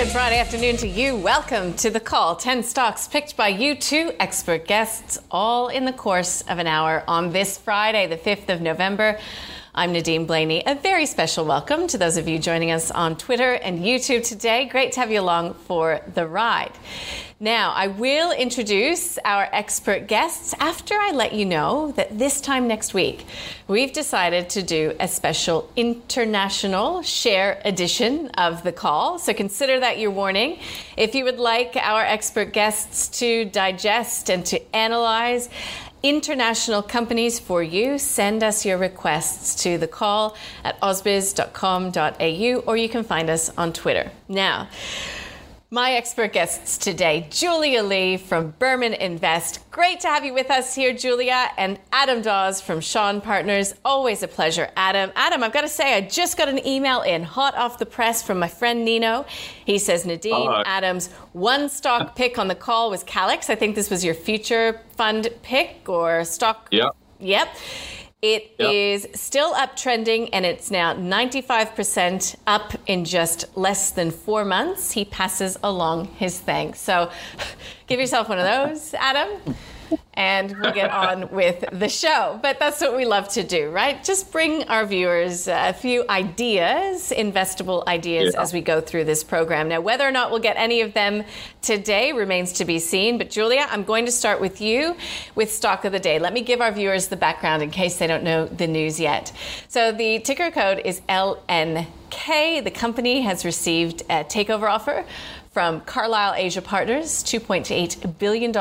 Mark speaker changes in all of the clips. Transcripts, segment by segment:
Speaker 1: Good Friday afternoon to you. Welcome to the call. 10 stocks picked by you, two expert guests, all in the course of an hour on this Friday, the 5th of November. I'm Nadine Blayney. A very special welcome to those of you joining us on Twitter and YouTube today. Great to have you along for the ride. Now, I will introduce our expert guests after I let you know that this time next week, we've decided to do a special international share edition of the call. So consider that your warning. If you would like our expert guests to digest and to analyze international companies for you, send us your requests to the call at ausbiz.com.au or you can find us on Twitter. Now, my expert guests today, Julia Lee from Burman Invest. Great to have you with us here, Julia, and Adam Dawes from Shaw and Partners. Always a pleasure, Adam. Adam, I've got to say, I just got an email in hot off the press from my friend Nino. He says Nadine Adams' one stock pick on the call was Calix. I think this was your future fund pick or stock.
Speaker 2: Yep.
Speaker 1: Yep. It yep. is still uptrending and it's now 95% up in just less than four months. He passes along his thanks. So give yourself one of those, Adam and we'll get on with the show. But that's what we love to do, right? Just bring our viewers a few ideas, investable ideas, yeah. as we go through this program. Now, whether or not we'll get any of them today remains to be seen. But, Julia, I'm going to start with you with Stock of the Day. Let me give our viewers the background in case they don't know the news yet. So, the ticker code is LNK. The company has received a takeover offer from Carlyle Asia Partners, $2.8 billion.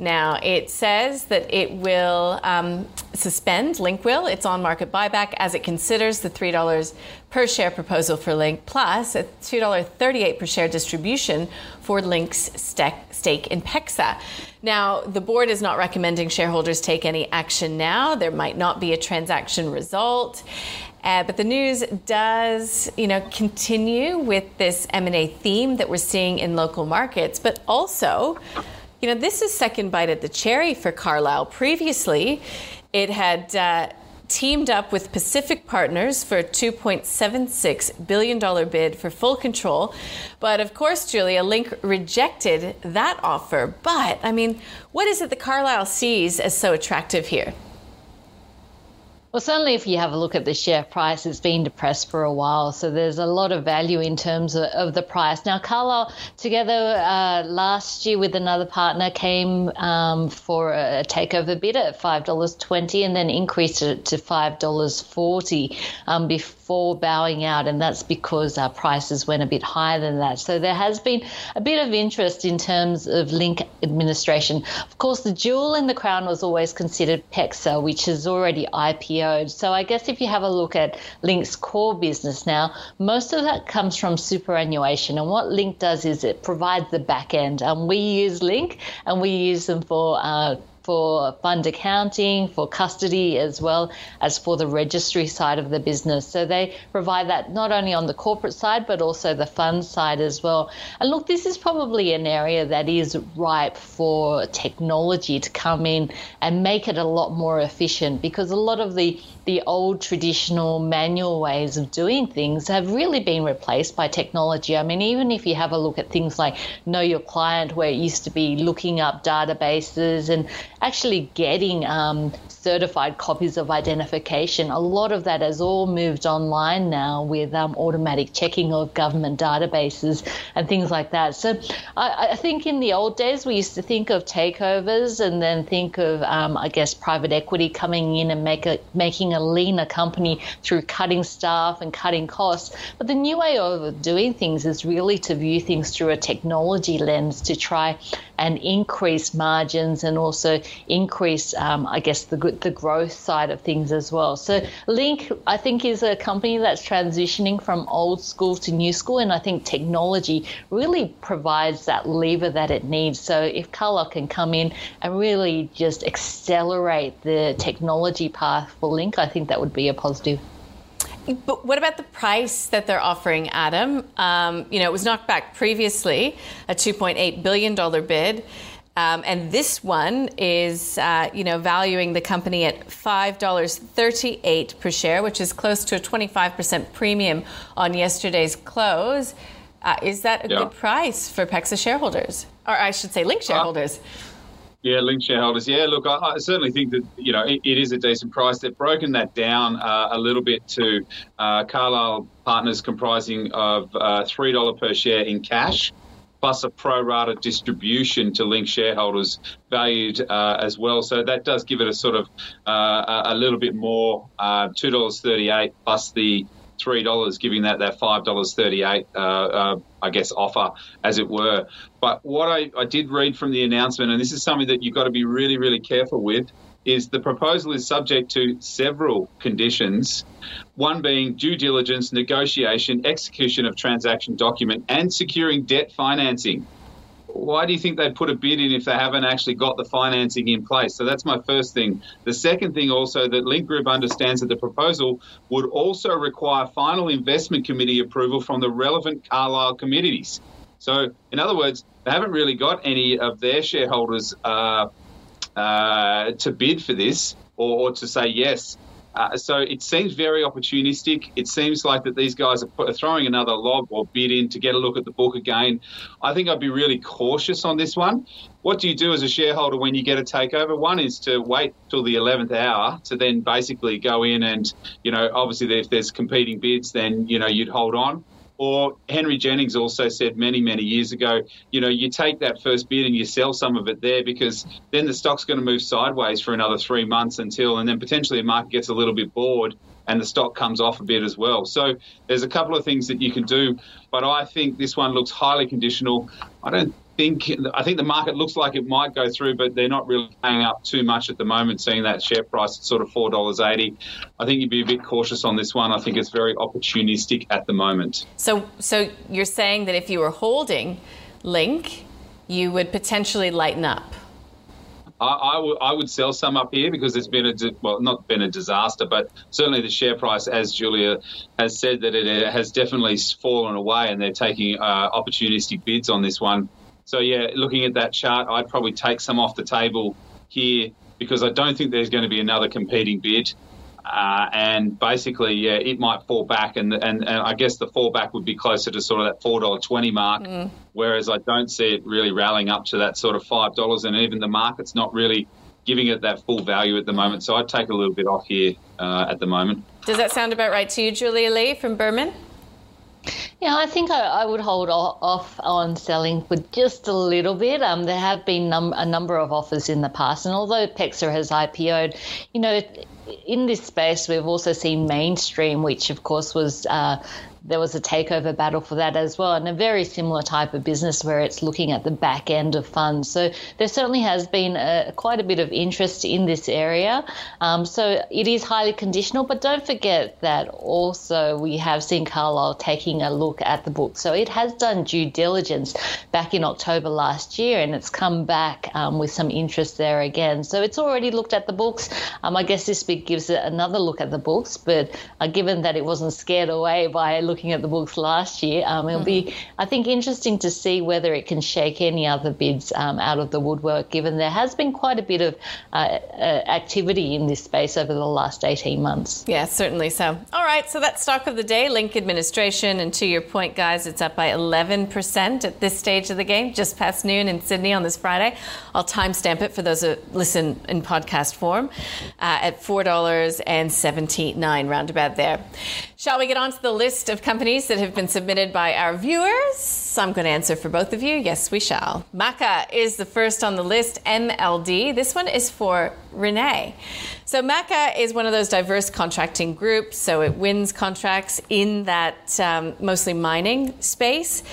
Speaker 1: Now, it says that it will um, suspend Link will its on market buyback as it considers the $3 per share proposal for Link plus a $2.38 per share distribution for Link's stake in PEXA. Now, the board is not recommending shareholders take any action now. There might not be a transaction result. Uh, but the news does, you know, continue with this M&A theme that we're seeing in local markets, but also you know, this is second bite at the cherry for Carlyle. Previously, it had uh, teamed up with Pacific Partners for a $2.76 billion bid for full control. But of course, Julia, Link rejected that offer. But, I mean, what is it that Carlyle sees as so attractive here?
Speaker 3: Well, certainly, if you have a look at the share price, it's been depressed for a while. So there's a lot of value in terms of, of the price. Now, Carlyle, together uh, last year with another partner, came um, for a takeover bid at $5.20 and then increased it to $5.40 um, before bowing out. And that's because our prices went a bit higher than that. So there has been a bit of interest in terms of Link administration. Of course, the jewel in the crown was always considered PEXA, which is already IPO IPO'd. So I guess if you have a look at Link's core business now, most of that comes from superannuation. And what Link does is it provides the back end. And we use Link and we use them for uh, for fund accounting, for custody, as well as for the registry side of the business. So they provide that not only on the corporate side, but also the fund side as well. And look, this is probably an area that is ripe for technology to come in and make it a lot more efficient because a lot of the the old traditional manual ways of doing things have really been replaced by technology. I mean, even if you have a look at things like Know Your Client, where it used to be looking up databases and actually getting um, certified copies of identification, a lot of that has all moved online now with um, automatic checking of government databases and things like that. So I, I, think in the old days, we used to think of takeovers and then think of, um, I guess, private equity coming in and make a, making a a leaner company through cutting staff and cutting costs. But the new way of doing things is really to view things through a technology lens to try and increase margins and also increase, um, I guess, the the growth side of things as well. So Link, I think, is a company that's transitioning from old school to new school, and I think technology really provides that lever that it needs. So if Carlyle can come in and really just accelerate the technology path for Link, I think that would be a positive.
Speaker 1: But what about the price that they're offering, Adam? Um, you know, it was knocked back previously, a $2.8 billion bid. Um, and this one is, uh, you know, valuing the company at $5.38 per share, which is close to a 25% premium on yesterday's close. Uh, is that a yeah. good price for PEXA shareholders? Or I should say Link shareholders? Uh,
Speaker 2: yeah, Link shareholders. Yeah, look, I, I, certainly think that you know it, it is a decent price. They've broken that down uh, a little bit to uh, Carlyle Partners, comprising of uh, three dollar per share in cash, plus a pro rata distribution to Link shareholders valued uh, as well. So that does give it a sort of uh, a little bit more, uh, two dollars thirty eight plus the three dollars, giving that that five dollars thirty eight, uh, uh, I guess, offer as it were. But what I, I did read from the announcement, and this is something that you've got to be really really careful with, is the proposal is subject to several conditions. One being due diligence, negotiation, execution of transaction document, and securing debt financing why do you think they'd put a bid in if they haven't actually got the financing in place? So that's my first thing. The second thing also that Link Group understands that the proposal would also require final investment committee approval from the relevant Carlyle committees. So, in other words, they haven't really got any of their shareholders uh, uh, to bid for this or, or to say yes. Uh, so it seems very opportunistic. It seems like that these guys are, put, are, throwing another lob or bid in to get a look at the book again. I think I'd be really cautious on this one. What do you do as a shareholder when you get a takeover? One is to wait till the 11th hour to then basically go in and, you know, obviously if there's competing bids, then, you know, you'd hold on. Or Henry Jennings also said many, many years ago, you know, you take that first bid and you sell some of it there because then the stock's going to move sideways for another three months until, and then potentially the market gets a little bit bored and the stock comes off a bit as well. So there's a couple of things that you can do, but I think this one looks highly conditional. I don't think I think the market looks like it might go through, but they're not really paying up too much at the moment. Seeing that share price at sort of four dollars eighty, I think you'd be a bit cautious on this one. I think it's very opportunistic at the moment.
Speaker 1: So, so you're saying that if you were holding Link, you would potentially lighten up.
Speaker 2: I, I, w- I would sell some up here because it's been a di- well, not been a disaster, but certainly the share price, as Julia has said, that it has definitely fallen away, and they're taking uh, opportunistic bids on this one. So yeah, looking at that chart, I'd probably take some off the table here because I don't think there's going to be another competing bid. Uh, and basically, yeah, it might fall back, and, and and I guess the fallback would be closer to sort of that four dollar twenty mark. Mm. Whereas I don't see it really rallying up to that sort of five dollars, and even the market's not really giving it that full value at the moment. So I'd take a little bit off here uh, at the moment.
Speaker 1: Does that sound about right to you, Julia Lee from Burman?
Speaker 3: Yeah, I think I, I, would hold off on selling for just a little bit. Um, there have been num- a number of offers in the past, and although PEXA has IPO'd, you know, in this space, we've also seen Mainstream, which of course was uh, there was a takeover battle for that as well, and a very similar type of business where it's looking at the back end of funds. So there certainly has been a, quite a bit of interest in this area. Um, so it is highly conditional, but don't forget that also we have seen Carlyle taking a look at the book. So it has done due diligence back in October last year, and it's come back um, with some interest there again. So it's already looked at the books. Um, I guess this bit gives it another look at the books, but uh, given that it wasn't scared away by looking looking at the books last year. Um, it'll mm-hmm. be, I think, interesting to see whether it can shake any other bids um, out of the woodwork, given there has been quite a bit of uh, uh, activity in this space over the last 18 months.
Speaker 1: Yeah, certainly so. All right, so that's stock of the day, Link Administration. And to your point, guys, it's up by 11% at this stage of the game, just past noon in Sydney on this Friday. I'll timestamp it for those who listen in podcast form uh, at $4.79, roundabout there. Shall we get on to the list of companies that have been submitted by our viewers? I'm going to answer for both of you. Yes, we shall. Maca is the first on the list, MLD. This one is for Renee. So, Maca is one of those diverse contracting groups, so it wins contracts in that um, mostly mining space.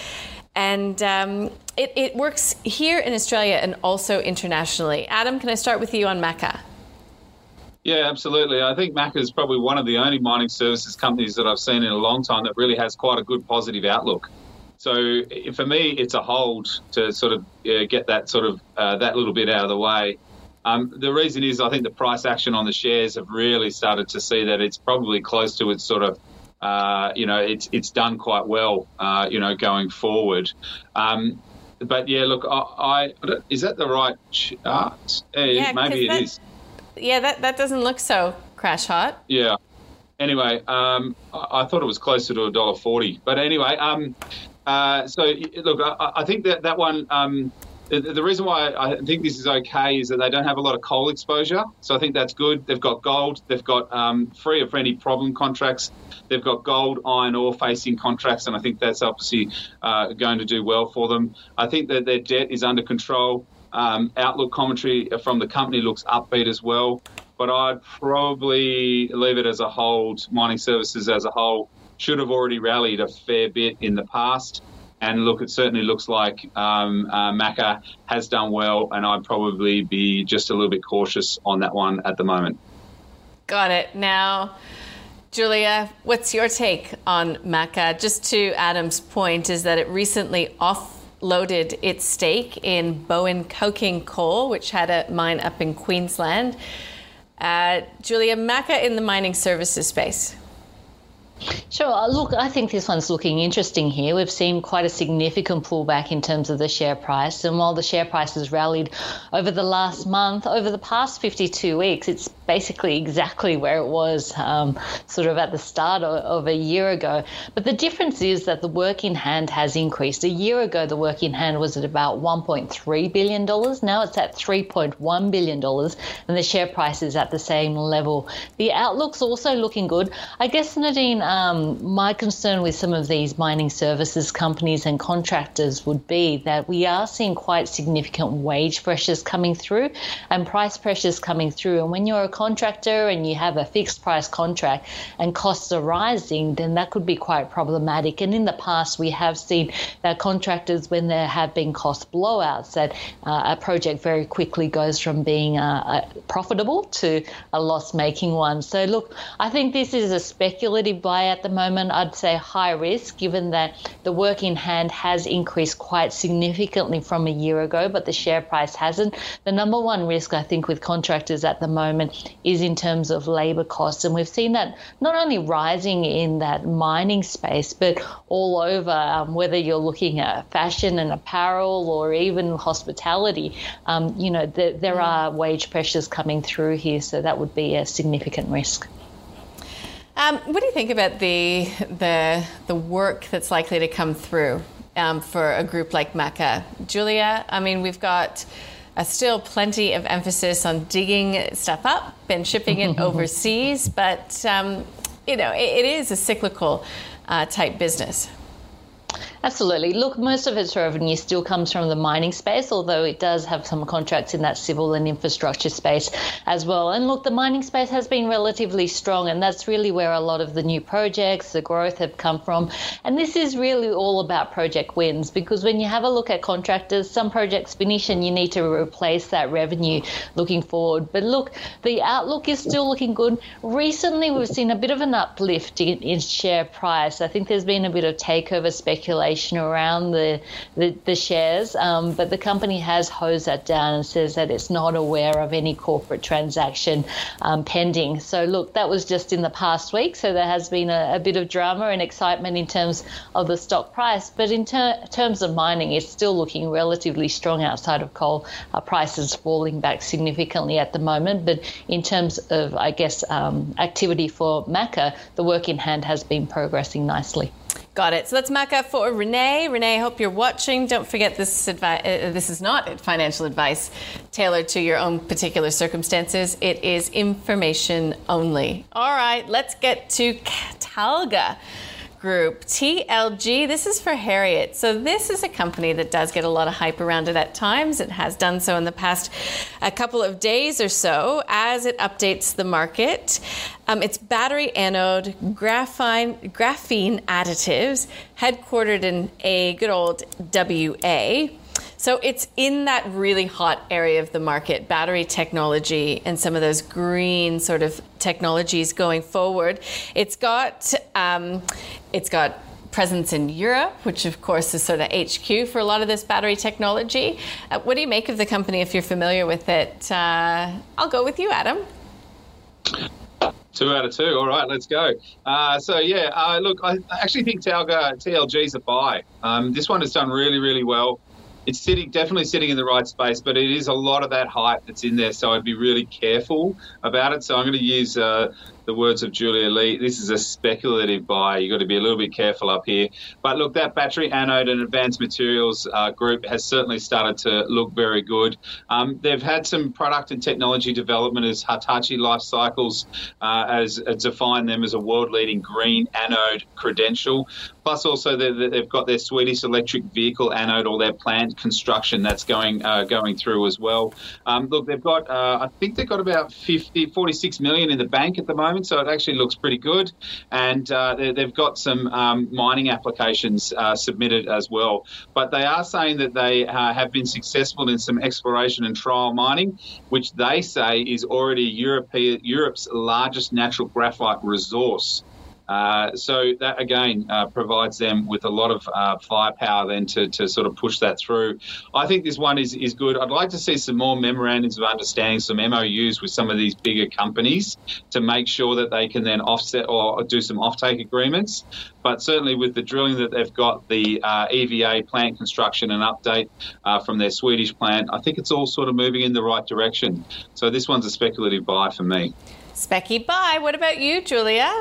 Speaker 1: And um, it, it works here in Australia and also internationally. Adam, can I start with you on Maca?
Speaker 2: Yeah, absolutely. I think Maca is probably one of the only mining services companies that I've seen in a long time that really has quite a good positive outlook. So for me, it's a hold to sort of uh, get that sort of uh, that little bit out of the way. Um, the reason is I think the price action on the shares have really started to see that it's probably close to its sort of uh, you know it's it's done quite well uh, you know going forward. Um, but yeah, look, I, I, is that the right chart?
Speaker 1: Yeah,
Speaker 2: maybe it is.
Speaker 1: Yeah, that that doesn't look so crash hot.
Speaker 2: Yeah. Anyway, um, I, thought it was closer to a dollar forty, but anyway, um, uh, so look, I, I, think that that one. Um, the, the, reason why I think this is okay is that they don't have a lot of coal exposure, so I think that's good. They've got gold, they've got um, free of any problem contracts, they've got gold, iron ore facing contracts, and I think that's obviously uh, going to do well for them. I think that their debt is under control. Um, outlook commentary from the company looks upbeat as well, but I'd probably leave it as a hold. Mining services as a whole should have already rallied a fair bit in the past. And look, it certainly looks like um, uh, Maca has done well, and I'd probably be just a little bit cautious on that one at the moment.
Speaker 1: Got it. Now, Julia, what's your take on Maca? Just to Adam's point, is that it recently offloaded its stake in Bowen Coking Coal, which had a mine up in Queensland. Uh, Julia, Maca in the mining services space.
Speaker 3: Sure. Uh, look, I think this one's looking interesting here. We've seen quite a significant pullback in terms of the share price. And while the share price has rallied over the last month, over the past 52 weeks, it's basically exactly where it was um, sort of at the start of, of, a year ago. But the difference is that the work in hand has increased. A year ago, the work in hand was at about $1.3 billion. Now it's at $3.1 billion, and the share price is at the same level. The outlook's also looking good. I guess, Nadine, um, my concern with some of these mining services companies and contractors would be that we are seeing quite significant wage pressures coming through and price pressures coming through. And when you're a contractor and you have a fixed price contract and costs are rising, then that could be quite problematic. And in the past, we have seen that contractors, when there have been cost blowouts, that uh, a project very quickly goes from being uh, profitable to a loss making one. So, look, I think this is a speculative buy at the moment, I'd say high risk, given that the work in hand has increased quite significantly from a year ago, but the share price hasn't. The number one risk, I think, with contractors at the moment is in terms of labor costs. And we've seen that not only rising in that mining space, but all over, um, whether you're looking at fashion and apparel or even hospitality, um, you know, the, there mm. are wage pressures coming through here. So that would be a significant risk.
Speaker 1: Um, what do you think about the the the work that's likely to come through um, for a group like Maca, Julia? I mean, we've got uh, still plenty of emphasis on digging stuff up and shipping it overseas, but um, you know, it, it is a cyclical uh, type business.
Speaker 3: Absolutely. Look, most of its revenue still comes from the mining space, although it does have some contracts in that civil and infrastructure space as well. And look, the mining space has been relatively strong, and that's really where a lot of the new projects, the growth have come from. And this is really all about project wins because when you have a look at contractors, some projects finish and you need to replace that revenue looking forward. But look, the outlook is still looking good. Recently, we've seen a bit of an uplift in, in share price. I think there's been a bit of takeover speculation around the, the, the shares, um, but the company has hosed that down and says that it's not aware of any corporate transaction um, pending. So, look, that was just in the past week, so there has been a, a bit of drama and excitement in terms of the stock price. But in ter- terms of mining, it's still looking relatively strong outside of coal. Our prices falling back significantly at the moment, but in terms of, I guess, um, activity for Maca, the work in hand has been progressing nicely.
Speaker 1: Got it. So that's Maca for Renee. Renee, hope you're watching. Don't forget this advice. Uh, this is not financial advice tailored to your own particular circumstances. It is information only. All right, let's get to Talga. Group. TLG, this is for Harriet. So, this is a company that does get a lot of hype around it at times. It has done so in the past a couple of days or so as it updates the market. Um, it's battery anode graphene, graphene additives, headquartered in a good old WA. So it's in that really hot area of the market, battery technology and some of those green sort of technologies going forward. It's got um, it's got presence in Europe, which of course is sort of HQ for a lot of this battery technology. Uh, what do you make of the company if you're familiar with it? Uh, I'll go with you, Adam.
Speaker 2: Two out of two. All right, let's go. Uh, so yeah, uh, look, I actually think Talga TLG is a buy. Um, this one has done really, really well it's sitting definitely sitting in the right space, but it is a lot of that hype that's in there. So I'd be really careful about it. So I'm going to use uh, the words of Julia Lee. This is a speculative buy. You've got to be a little bit careful up here. But look, that battery anode and advanced materials uh, group has certainly started to look very good. Um, they've had some product and technology development as Hitachi Life Cycles uh, as, as defined them as a world leading green anode credential. Plus, also they've got their Swedish electric vehicle anode or their plant construction that's going uh, going through as well. Um, look, they've got uh, I think they've got about 50, 46 million in the bank at the moment, so it actually looks pretty good. And uh, they've got some um, mining applications uh, submitted as well. But they are saying that they uh, have been successful in some exploration and trial mining, which they say is already Europe, Europe's largest natural graphite resource. Uh, so that again uh, provides them with a lot of uh, firepower then to, to sort of push that through. I think this one is, is good. I'd like to see some more memorandums of understanding, some MOUs with some of these bigger companies to make sure that they can then offset or do some offtake agreements. But certainly with the drilling that they've got, the uh, EVA plant construction and update uh, from their Swedish plant, I think it's all sort of moving in the right direction. So this one's a speculative buy for me.
Speaker 1: Specky buy. What about you, Julia?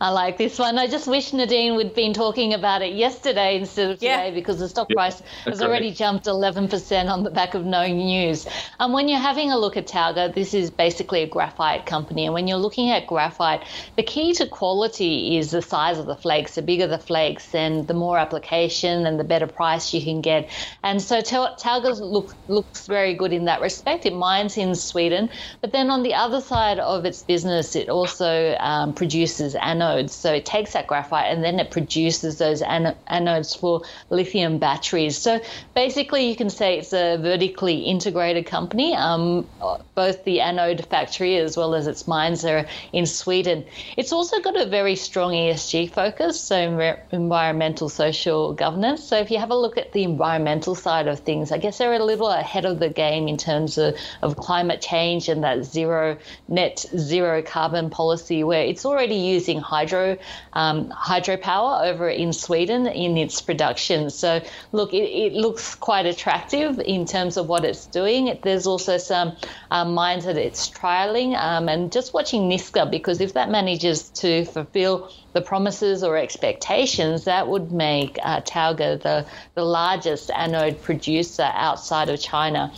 Speaker 3: I like this one. I just wish Nadine would been talking about it yesterday instead of today yeah. because the stock price has already jumped 11% on the back of no news. And um, when you're having a look at Talga, this is basically a graphite company. And when you're looking at graphite, the key to quality is the size of the flakes. The bigger the flakes, then the more application and the better price you can get. And so Talga look, looks very good in that respect. It mines in Sweden, but then on the other side of its business, it also um, produces anodes. So it takes that graphite and then it produces those an- anodes for lithium batteries. So basically, you can say it's a vertically integrated company. Um, both the anode factory as well as its mines are in Sweden. It's also got a very strong ESG focus, so environmental social governance. So if you have a look at the environmental side of things, I guess they're a little ahead of the game in terms of, of climate change and that zero net zero carbon policy where it's already using using hydro um, hydropower over in Sweden in its production. So look, it, it, looks quite attractive in terms of what it's doing. There's also some um, mines that it's trialing, um, and just watching Niska because if that manages to fulfill the promises or expectations, that would make uh, Talga the, the largest anode producer outside of China.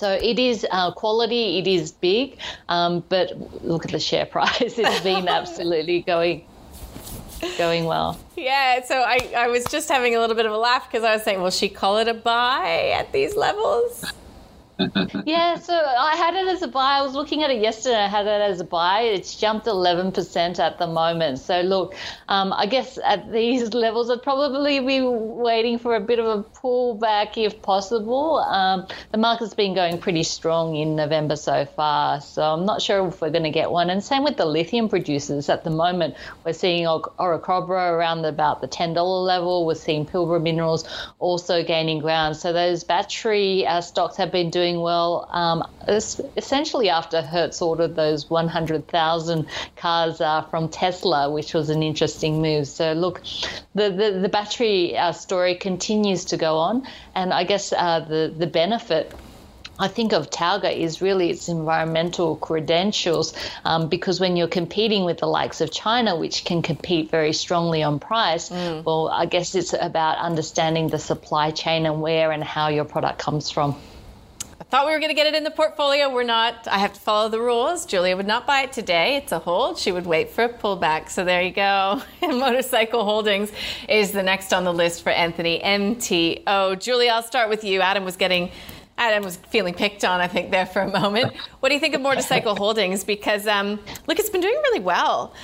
Speaker 3: So it is uh, quality, it is big, um, but look at the share price. It's been absolutely going going well.
Speaker 1: Yeah, so I, I was just having a little bit of a laugh because I was saying, will she call it a buy at these levels?
Speaker 3: Yeah, so I had it as a buy. I was looking at it yesterday. I had it as a buy. It's jumped 11% at the moment. So look, um, I guess at these levels, I'd probably be waiting for a bit of a pullback if possible. Um, the market's been going pretty strong in November so far, so I'm not sure if we're going to get one. And same with the lithium producers. At the moment, we're seeing Orocobre around about the $10 level. We're seeing Pilbara Minerals also gaining ground. So those battery uh, stocks have been doing doing well. Um, essentially, after Hertz ordered those 100,000 cars uh, from Tesla, which was an interesting move. So, look, the, the, the battery uh, story continues to go on. And I guess uh, the, the benefit I think of Talga is really its environmental credentials um, because when you're competing with the likes of China, which can compete very strongly on price, mm. well, I guess it's about understanding the supply chain and where and how your product comes from.
Speaker 1: Thought we were going to get it in the portfolio. We're not. I have to follow the rules. Julia would not buy it today. It's a hold. She would wait for a pullback. So there you go. Motorcycle Holdings is the next on the list for Anthony MTO. Julia, I'll start with you. Adam was getting. Adam was feeling picked on, I think, there for a moment. What do you think of Motorcycle Holdings? Because, um, look, it's been doing really well.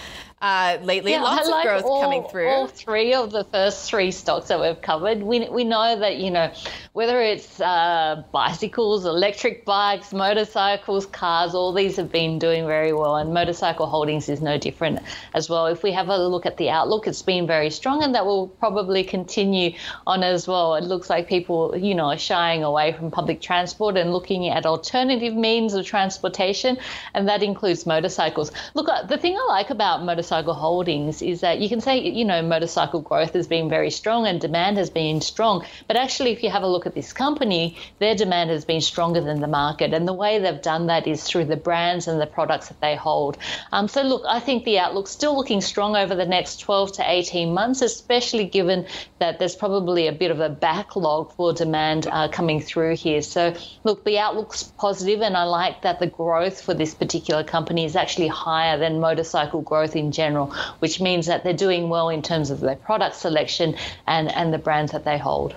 Speaker 1: Uh, lately. Yeah, Lots like of growth
Speaker 3: all,
Speaker 1: coming through.
Speaker 3: All three of the first three stocks that we've covered, we, we know that, you know, whether it's uh, bicycles, electric bikes, motorcycles, cars, all these have been doing very well. And Motorcycle Holdings is no different as well. If we have a look at the outlook, it's been very strong and that will probably continue on as well. It looks like people, you know, are shying away from public transport and looking at alternative means of transportation, and that includes motorcycles. Look, uh, the thing I like about motorcycles motorcycle holdings is that you can say, you know, motorcycle growth has been very strong and demand has been strong. But actually, if you have a look at this company, their demand has been stronger than the market. And the way they've done that is through the brands and the products that they hold. Um, so, look, I think the outlook's still looking strong over the next 12 to 18 months, especially given that there's probably a bit of a backlog for demand uh, coming through here. So, look, the outlook's positive, and I like that the growth for this particular company is actually higher than motorcycle growth in general, which means that they're doing well in terms of their product selection and, and the brands that they hold.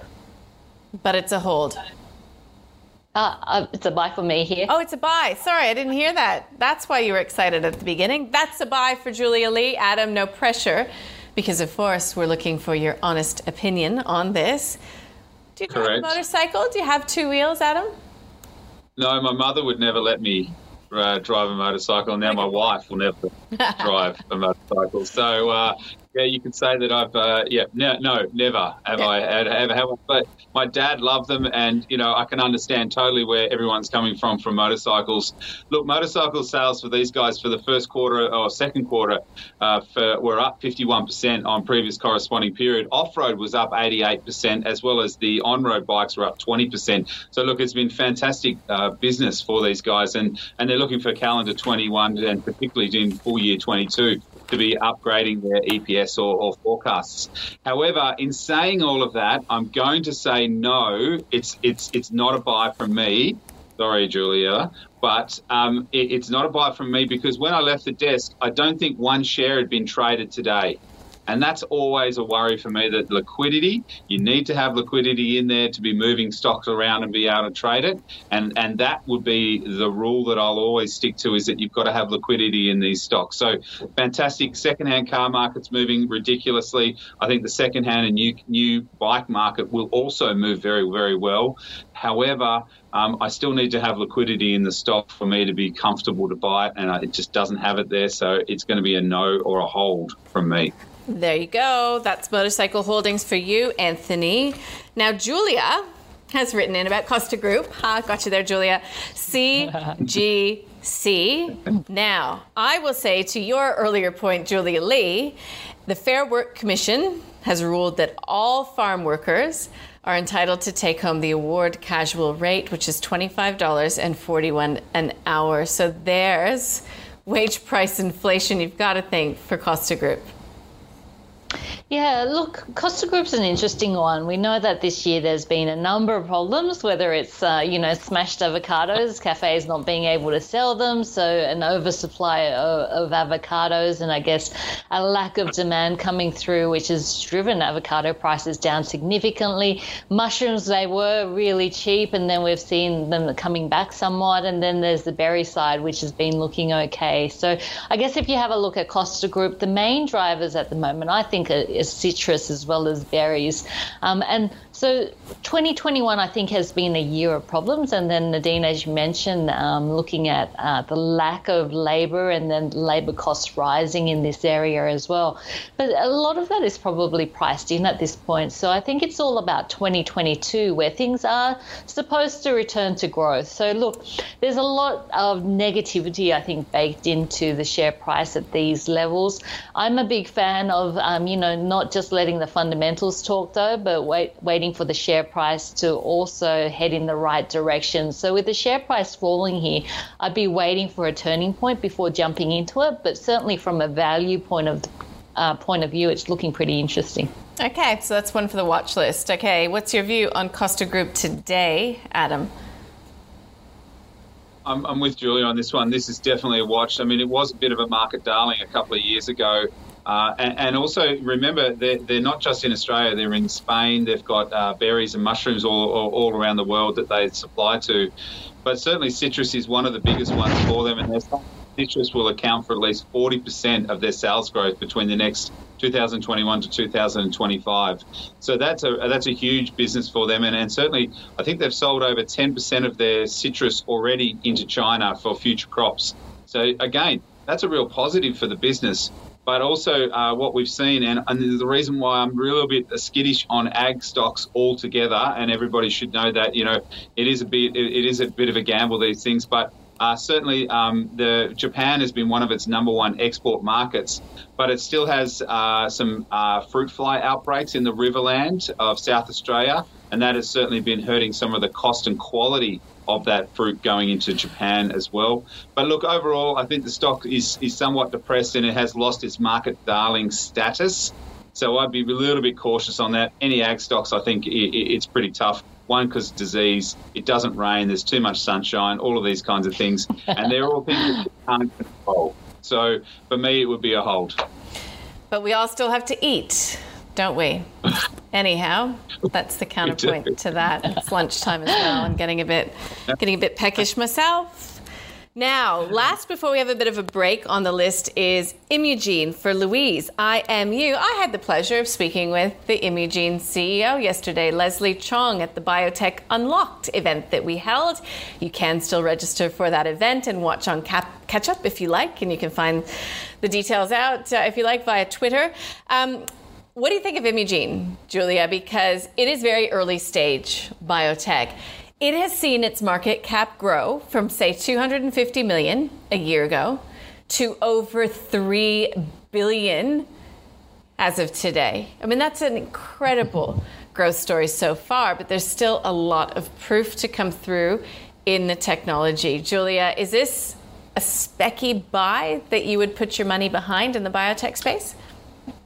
Speaker 1: But it's a hold.
Speaker 3: Uh, uh, it's a buy for me here.
Speaker 1: Oh, it's a buy. Sorry, I didn't hear that. That's why you were excited at the beginning. That's a buy for Julia Lee. Adam, no pressure, because of course we're looking for your honest opinion on this. Do you drive Correct. a motorcycle? Do you have two wheels, Adam?
Speaker 2: No, my mother would never let me uh, drive a motorcycle. Now my wife will never drive a motorcycle. So uh, yeah, you can say that I've uh, yeah no, no never have I ever have but my dad loved them and you know I can understand totally where everyone's coming from from motorcycles. Look, motorcycle sales for these guys for the first quarter or second quarter uh, for, were up 51% on previous corresponding period. Off road was up 88% as well as the on road bikes were up 20%. So look, it's been fantastic uh, business for these guys and and they're looking for calendar 21 and particularly in full year 22 to be upgrading their EPS or, or, forecasts. However, in saying all of that, I'm going to say no. It's it's it's not a buy from me. Sorry, Julia, but um, it, it's not a buy from me because when I left the desk, I don't think one share had been traded today. And that's always a worry for me that liquidity, you need to have liquidity in there to be moving stocks around and be able to trade it. And, and that would be the rule that I'll always stick to is that you've got to have liquidity in these stocks. So fantastic. Secondhand car market's moving ridiculously. I think the secondhand and new, new bike market will also move very, very well. However, um, I still need to have liquidity in the stock for me to be comfortable to buy it, and it just doesn't have it there. So it's going to be a no or a hold from me.
Speaker 1: There you go. That's motorcycle holdings for you, Anthony. Now, Julia has written in about Costa Group. Ha, got you there, Julia. CGC. Now, I will say to your earlier point, Julia Lee, the Fair Work Commission has ruled that all farm workers are entitled to take home the award casual rate, which is $25.41 an hour. So there's wage price inflation you've got to think for Costa Group.
Speaker 3: Yeah, look, Costa Group's an interesting one. We know that this year there's been a number of problems, whether it's, uh, you know, smashed avocados, cafes not being able to sell them, so an oversupply of, of, avocados, and I guess a lack of demand coming through, which has driven avocado prices down significantly. Mushrooms, they were really cheap, and then we've seen them coming back somewhat, and then there's the berry side, which has been looking okay. So I guess if you have a look at Costa Group, the main drivers at the moment, I think, are citrus as well as berries. Um, and so 2021, I think, has been a year of problems. And then Nadine, as you mentioned, um, looking at uh, the lack of labour and then labour costs rising in this area as well. But a lot of that is probably priced in at this point. So I think it's all about 2022 where things are supposed to return to growth. So look, there's a lot of negativity, I think, baked into the share price at these levels. I'm a big fan of, um, you know, not just letting the fundamentals talk though, but wait, waiting for the share price to also head in the right direction. So with the share price falling here, I'd be waiting for a turning point before jumping into it. But certainly from a value point of uh, point of view, it's looking pretty interesting.
Speaker 1: Okay, so that's one for the watch list. Okay, what's your view on Costa Group today, Adam?
Speaker 2: I'm, I'm with Julia on this one. This is definitely a watch. I mean, it was a bit of a market darling a couple of years ago. Uh, and, and, also remember, they're, they're not just in Australia, they're in Spain. They've got uh, berries and mushrooms all, all, all, around the world that they supply to. But certainly, citrus is one of the biggest ones for them. And citrus will account for at least 40% of their sales growth between the next 2021 to 2025. So that's a that's a huge business for them, and, and certainly I think they've sold over 10% of their citrus already into China for future crops. So again, that's a real positive for the business. But also, uh, what we've seen, and, and the reason why I'm a little bit skittish on ag stocks altogether, and everybody should know that you know it is a bit it is a bit of a gamble these things, but uh, certainly, um, the Japan has been one of its number one export markets, but it still has uh, some uh, fruit fly outbreaks in the riverland of South Australia, and that has certainly been hurting some of the cost and quality of that fruit going into Japan as well. But look, overall, I think the stock is, is somewhat depressed and it has lost its market darling status. So I'd be a little bit cautious on that. Any ag stocks, I think it, it's pretty tough. One, because disease, it doesn't rain, there's too much sunshine, all of these kinds of things. And they're all things that you can't control. So for me, it would be a hold.
Speaker 1: But we all still have to eat, don't we? Anyhow, that's the counterpoint to that. It's lunchtime as well. I'm getting a bit, getting a bit peckish myself. Now, last before we have a bit of a break on the list is Imugene for Louise, IMU. I had the pleasure of speaking with the Imugene CEO yesterday, Leslie Chong, at the Biotech Unlocked event that we held. You can still register for that event and watch on Cap- Catch Up if you like, and you can find the details out uh, if you like via Twitter. Um, what do you think of Imugene, Julia? Because it is very early stage biotech. It has seen its market cap grow from say 250 million a year ago to over 3 billion as of today. I mean that's an incredible growth story so far, but there's still a lot of proof to come through in the technology. Julia, is this a specky buy that you would put your money behind in the biotech space?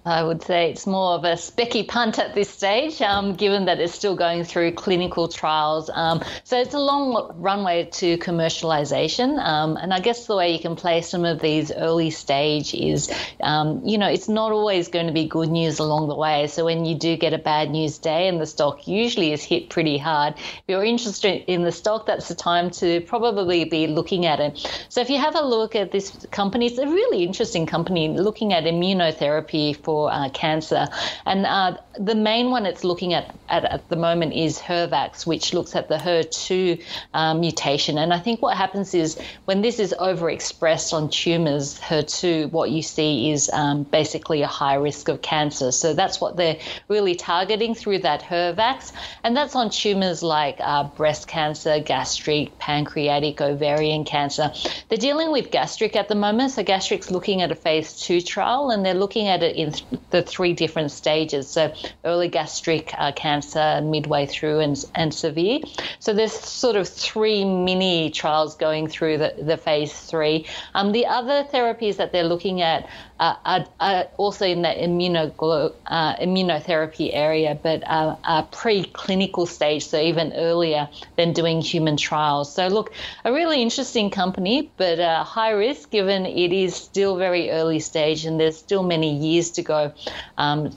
Speaker 3: I would say it's more of a specky punt at this stage, um, given that it's still going through clinical trials. Um, so it's a long runway to commercialization. Um, and I guess the way you can play some of these early stage is, um, you know, it's not always going to be good news along the way. So when you do get a bad news day and the stock usually is hit pretty hard, if you're interested in the stock, that's the time to probably be looking at it. So if you have a look at this company, it's a really interesting company looking at immunotherapy for for uh, cancer. And uh, the main one it's looking at, at, at the moment is HER-Vaxx, which looks at the HER2 um, mutation. And I think what happens is when this is overexpressed on tumors, HER2, what you see is um, basically a high risk of cancer. So that's what they're really targeting through that HER-Vaxx. And that's on tumors like uh, breast cancer, gastric, pancreatic, ovarian cancer. They're dealing with gastric at the moment. So gastric's looking at a phase two trial and they're looking at it in the three different stages. So early gastric uh, cancer, midway through, and, and severe. So there's sort of three mini trials going through the, the phase three. Um, the other therapies that they're looking at uh, are, are, also in the immunoglo- uh, immunotherapy area, but uh, are preclinical stage, so even earlier than doing human trials. So look, a really interesting company, but uh, high risk given it is still very early stage and there's still many years to go. Um,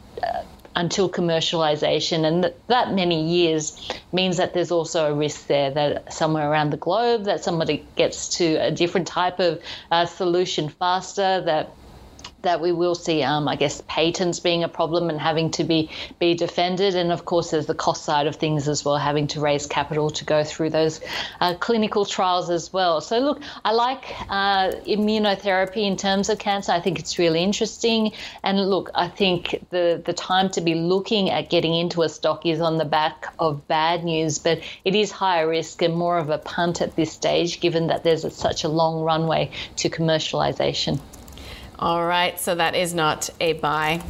Speaker 3: until commercialization. And that many years means that there's also a risk there that somewhere around the globe that somebody gets to a different type of uh, solution faster, that that we will see, um, I guess, patents being a problem and having to be be defended, and of course, there's the cost side of things as well, having to raise capital to go through those uh, clinical trials as well. So, look, I like uh, immunotherapy in terms of cancer. I think it's really interesting, and look, I think the the time to be looking at getting into a stock is on the back of bad news, but it is higher risk and more of a punt at this stage, given that there's a, such a long runway to commercialization.
Speaker 1: All right, so that is not a buy.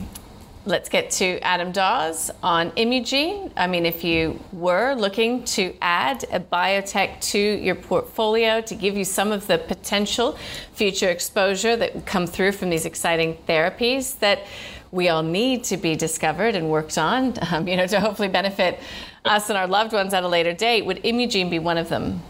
Speaker 1: Let's get to Adam Dawes on Imugene. I mean, if you were looking to add a biotech to your portfolio to give you some of the potential future exposure that would come through from these exciting therapies that we all need to be discovered and worked on, um, you know, to hopefully benefit us and our loved ones at a later date, would Imugene be one of them?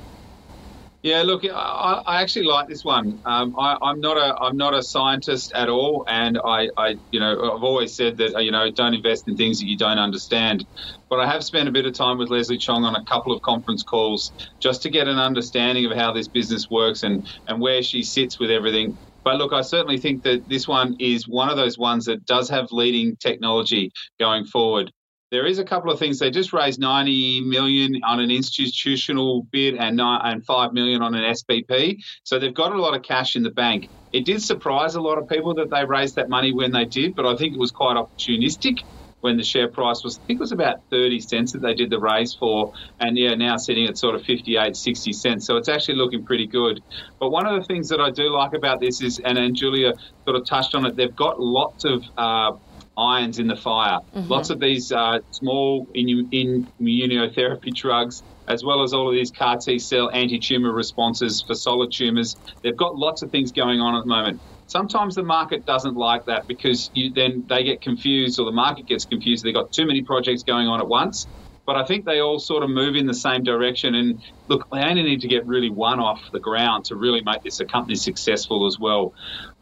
Speaker 2: Yeah, look, I, I actually like this one. Um, I, am not a I'm not a scientist at all, and I, I, you know I've always said that you know don't invest in things that you don't understand. But I have spent a bit of time with Leslie Chong on a couple of conference calls just to get an understanding of how this business works and and where she sits with everything. But look, I certainly think that this one is one of those ones that does have leading technology going forward. There is a couple of things. They just raised 90 million on an institutional bid and and 5 million on an SPP. So they've got a lot of cash in the bank. It did surprise a lot of people that they raised that money when they did, but I think it was quite opportunistic when the share price was, I think it was about 30 cents that they did the raise for, and yeah, now sitting at sort of 58, 60 cents. So it's actually looking pretty good. But one of the things that I do like about this is, and, and Julia sort of touched on it, they've got lots of uh, irons in the fire. Mm-hmm. Lots of these uh, small in, in immunotherapy drugs, as well as all of these CAR T cell anti tumor responses for solid tumors. They've got lots of things going on at the moment. Sometimes the market doesn't like that because you, then they get confused or the market gets confused. They've got too many projects going on at once but I think they all sort of move in the same direction. And look, they only need to get really one off the ground to really make this a company successful as well.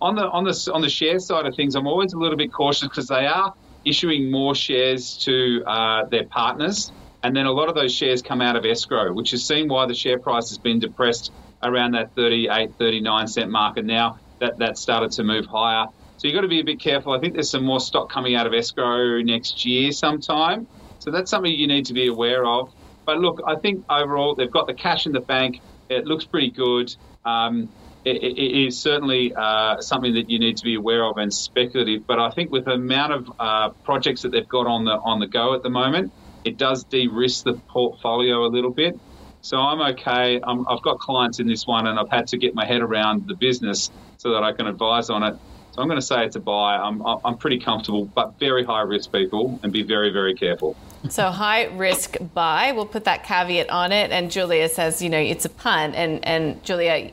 Speaker 2: On the on the on the share side of things, I'm always a little bit cautious because they are issuing more shares to uh, their partners, and then a lot of those shares come out of escrow, which has seen why the share price has been depressed around that 38, 39 cent mark, and now that that started to move higher. So you've got to be a bit careful. I think there's some more stock coming out of escrow next year sometime. So that's something you need to be aware of. But look, I think overall they've got the cash in the bank. It looks pretty good. Um, it, it is certainly uh, something that you need to be aware of and speculative. But I think with the amount of uh, projects that they've got on the on the go at the moment, it does de-risk the portfolio a little bit. So I'm okay. i have got clients in this one, and I've had to get my head around the business so that I can advise on it. So I'm going to say it's a buy. I'm, I'm pretty comfortable, but very high risk, people, and be very, very careful.
Speaker 1: So high risk buy. We'll put that caveat on it. And Julia says, you know, it's a punt. And and Julia,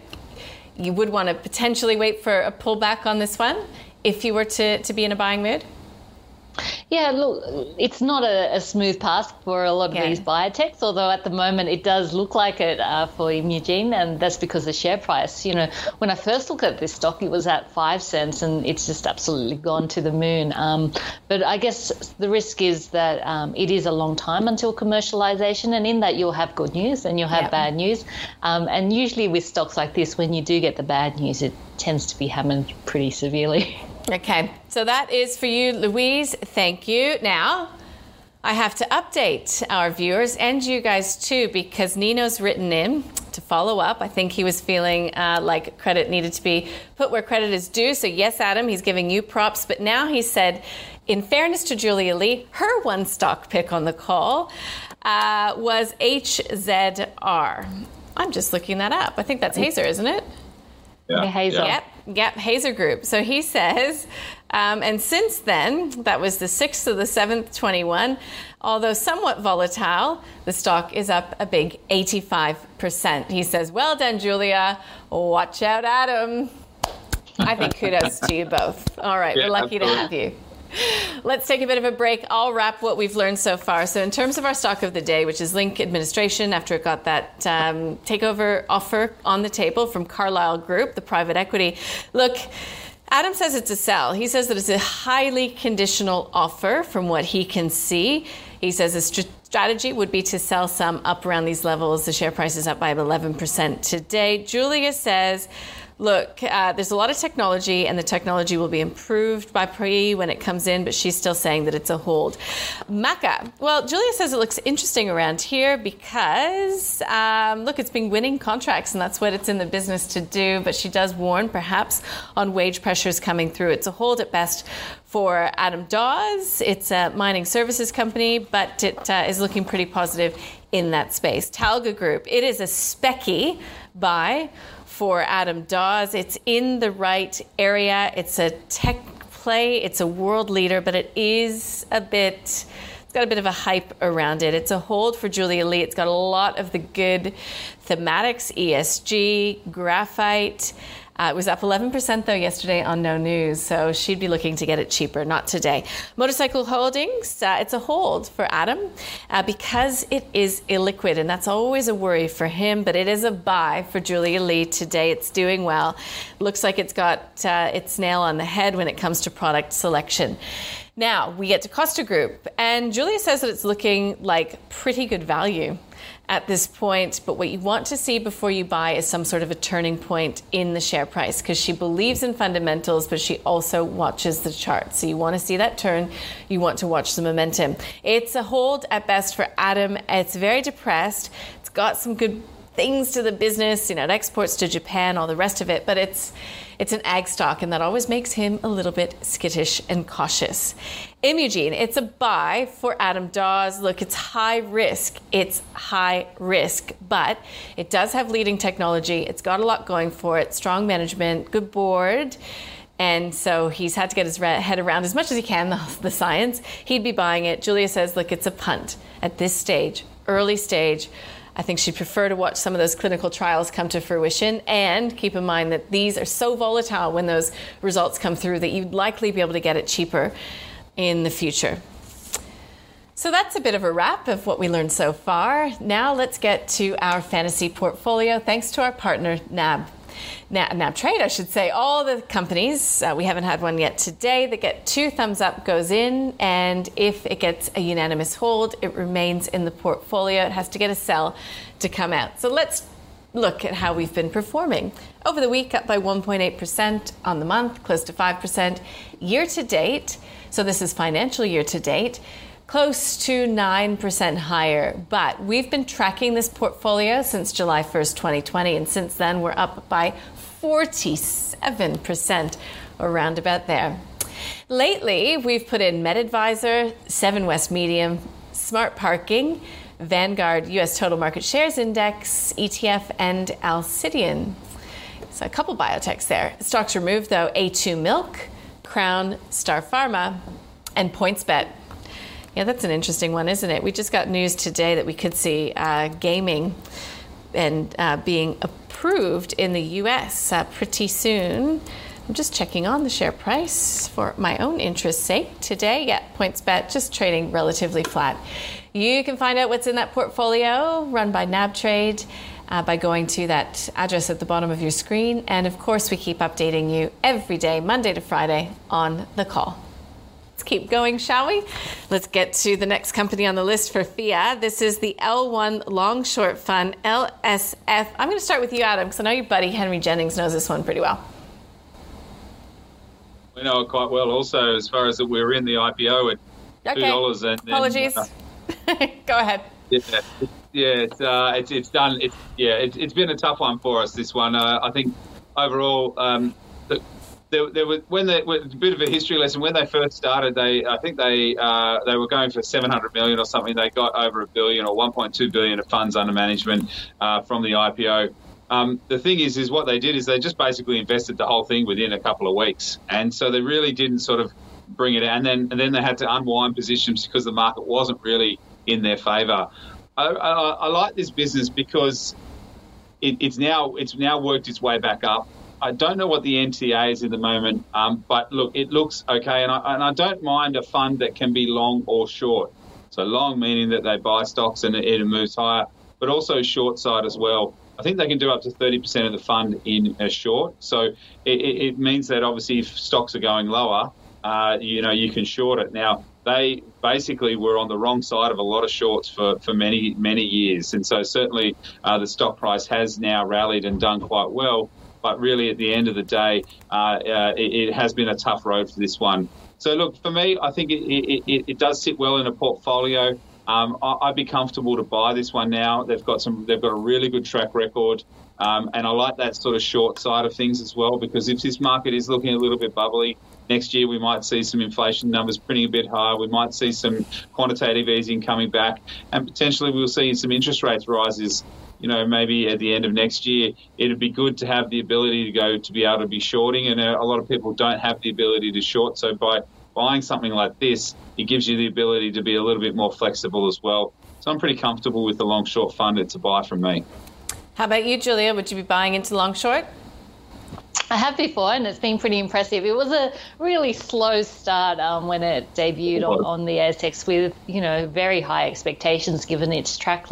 Speaker 1: you would want to potentially wait for a pullback on this one if you were to, to be in a buying mood.
Speaker 3: Yeah, look, it's not a, a smooth path for a lot of yeah. these biotechs, although at the moment it does look like it uh, for Imugene, and that's because the share price. You know, when I first looked at this stock, it was at five cents, and it's just absolutely gone to the moon. Um, but I guess the risk is that um, it is a long time until commercialization, and in that you'll have good news and you'll have yeah. bad news. Um, and usually with stocks like this, when you do get the bad news, it tends to be hammered pretty severely.
Speaker 1: Okay, so that is for you, Louise. Thank you. Now, I have to update our viewers and you guys too because Nino's written in to follow up. I think he was feeling uh, like credit needed to be put where credit is due. So, yes, Adam, he's giving you props. But now he said, in fairness to Julia Lee, her one stock pick on the call uh, was HZR. I'm just looking that up. I think that's Hazer, isn't it?
Speaker 3: Yeah. Hazer.
Speaker 1: Yep. Yep, Hazer Group. So he says, um, and since then, that was the 6th to the 7th, 21, although somewhat volatile, the stock is up a big 85%. He says, Well done, Julia. Watch out, Adam. I think kudos to you both. All right, yeah, we're lucky absolutely. to have you. Let's take a bit of a break. I'll wrap what we've learned so far. So, in terms of our stock of the day, which is Link Administration, after it got that um, takeover offer on the table from Carlyle Group, the private equity, look. Adam says it's a sell. He says that it's a highly conditional offer from what he can see. He says a strategy would be to sell some up around these levels. The share price is up by 11% today. Julia says, look, uh, there's a lot of technology, and the technology will be improved by Pri when it comes in, but she's still saying that it's a hold. Maca, well, Julia says it looks interesting around here because, um, look, it's been winning contracts, and that's what it's in the business to do, but she does warn perhaps on wage pressures coming through. It's a hold at best for Adam Dawes. It's a mining services company, but it uh, is looking pretty positive in that space. Talga Group, it is a specky buy for Adam Dawes. It's in the right area. It's a tech play. It's a world leader, but it is a bit. It's got a bit of a hype around it. It's a hold for Julia Lee. It's got a lot of the good thematics, ESG, graphite. Uh, it was up 11% though yesterday on no news, so she'd be looking to get it cheaper, not today. Motorcycle Holdings, uh, it's a hold for Adam uh, because it is illiquid, and that's always a worry for him, but it is a buy for Julia Lee today. It's doing well. Looks like it's got uh, its nail on the head when it comes to product selection. Now we get to Costa Group, and Julia says that it's looking like pretty good value at this point. But what you want to see before you buy is some sort of a turning point in the share price because she believes in fundamentals, but she also watches the chart. So you want to see that turn. You want to watch the momentum. It's a hold at best for Adam. It's very depressed. It's got some good things to the business, you know, it exports to Japan, all the rest of it, but it's it's an ag stock, and that always makes him a little bit skittish and cautious. Imugene, it's a buy for Adam Dawes. Look, it's high risk. It's high risk, but it does have leading technology. It's got a lot going for it, strong management, good board. And so he's had to get his head around as much as he can the, the science. He'd be buying it. Julia says, look, it's a punt at this stage, early stage. I think she'd prefer to watch some of those clinical trials come to fruition and keep in mind that these are so volatile when those results come through that you'd likely be able to get it cheaper in the future. So that's a bit of a wrap of what we learned so far. Now let's get to our fantasy portfolio thanks to our partner NAB. NAB Trade, I should say, all the companies, uh, we haven't had one yet today, that get two thumbs up goes in, and if it gets a unanimous hold, it remains in the portfolio. It has to get a sell to come out. So let's look at how we've been performing. Over the week, up by 1.8%, on the month, close to 5%. Year to date, so this is financial year to date, close to 9% higher. But we've been tracking this portfolio since July 1st, 2020, and since then we're up by 47%, around about there. Lately, we've put in MedAdvisor, Seven West Media, Smart Parking, Vanguard US Total Market Shares Index, ETF, and Alcidion. So a couple biotechs there. Stocks removed though A2 Milk, Crown, Starpharma, and PointsBet. Yeah, that's an interesting one, isn't it? We just got news today that we could see uh, gaming and uh, being approved in the US uh, pretty soon. I'm just checking on the share price for my own interest's sake today. Yeah, PointsBet just trading relatively flat. You can find out what's in that portfolio run by NAB Trade. Uh, by going to that address at the bottom of your screen. And of course, we keep updating you every day, Monday to Friday, on the call. Let's keep going, shall we? Let's get to the next company on the list for FIA. This is the L1 Long Short Fund, LSF. I'm going to start with you, Adam, because I know your buddy Henry Jennings knows this one pretty well.
Speaker 2: We know it quite well also, as far as that we are in the IPO at $2.
Speaker 1: And Apologies. uh, Go ahead.
Speaker 2: Yeah, yeah, it's, uh, it's, it's done. It's, yeah, it's, it's been a tough one for us, this one. Uh, I think overall, um, the, there, there was when they a bit of a history lesson when they first started. They I think they uh, they were going for 700 million or something. They got over a billion or 1.2 billion of funds under management uh, from the IPO. Um, the thing is, is what they did is they just basically invested the whole thing within a couple of weeks, and so they really didn't sort of bring it. out, And then and then they had to unwind positions because the market wasn't really in their favour. I, I, I like this business because it, it's now it's now worked its way back up. I don't know what the NTA is at the moment, um, but look, it looks okay, and I, and I don't mind a fund that can be long or short. So long meaning that they buy stocks and it, moves higher, but also short side as well. I think they can do up to 30% of the fund in a short. So it, it means that obviously if stocks are going lower, uh, you know, you can short it. Now, they basically were on the wrong side of a lot of shorts for, for many, many years. And so certainly uh, the stock price has now rallied and done quite well. But really, at the end of the day, uh, uh, it, it, has been a tough road for this one. So, look, for me, I think it, it, it does sit well in a portfolio. Um, I, would be comfortable to buy this one now. They've got some. They've got a really good track record, um, and I like that sort of short side of things as well. Because if this market is looking a little bit bubbly, next year we might see some inflation numbers printing a bit higher. We might see some quantitative easing coming back, and potentially we'll see some interest rates rises you know, maybe at the end of next year, it'd be good to have the ability to go to be able to be shorting. And uh, a lot of people don't have the ability to short. So by buying something like this, it gives you the ability to be a little bit more flexible as well. So I'm pretty comfortable with the long short fund. It's a buy from me.
Speaker 1: How about you, Julia? Would you be buying into long short?
Speaker 3: I have before, and it's been pretty impressive. It was a really slow start um, when it debuted on, on, the ASX with, you know, very high expectations given its track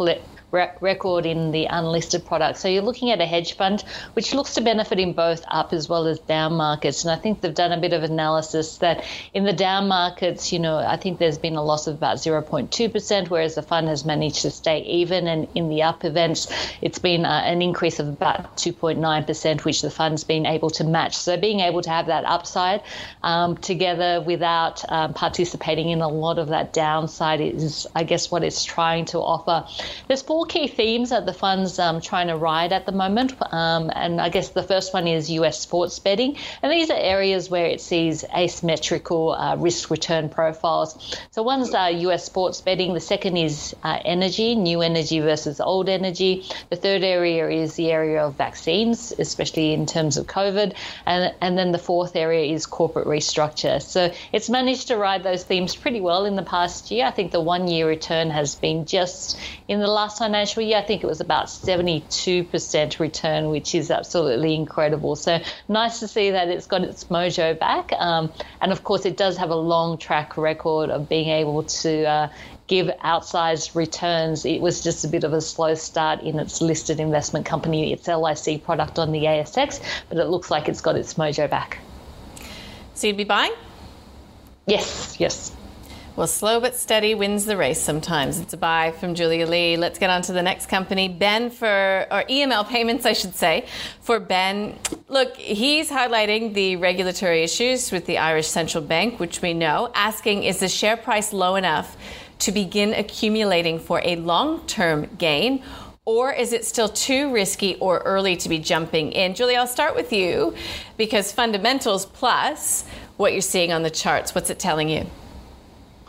Speaker 3: re- record in the unlisted product. So you're looking at a hedge fund which looks to benefit in both up as well as down markets. And I think they've done a bit of analysis that in the down markets, you know, I think there's been a loss of about 0.2%, whereas the fund has managed to stay even. And in the up events, it's been uh, an increase of about 2.9%, which the fund's been able to match. So being able to have that upside um, together without um, participating in a lot of that downside is, I guess, what it's trying to offer. There's four four key themes that the fund's um, trying to ride at the moment. Um, and I guess the first one is US sports betting. And these are areas where it sees asymmetrical uh, risk return profiles. So one's uh, US sports betting, the second is uh, energy, new energy versus old energy. The third area is the area of vaccines, especially in terms of COVID. And, and then the fourth area is corporate restructure. So it's managed to ride those themes pretty well in the past year. I think the one year return has been just in the last time financial year, I think it was about 72% return, which is absolutely incredible. So nice to see that it's got its mojo back. Um, and of course, it does have a long track record of being able to uh, give outsized returns. It was just a bit of a slow start in its listed investment company, its LIC product on the ASX, but it looks like it's got its mojo back.
Speaker 1: So you'd be buying?
Speaker 3: Yes, yes.
Speaker 1: Well, slow but steady wins the race sometimes. It's a buy from Julia Lee. Let's get on to the next company. Ben for, or EML payments, I should say, for Ben. Look, he's highlighting the regulatory issues with the Irish Central Bank, which we know, asking is the share price low enough to begin accumulating for a long term gain? Or is it still too risky or early to be jumping in? Julie, I'll start with you because fundamentals plus what you're seeing on the charts, what's it telling you?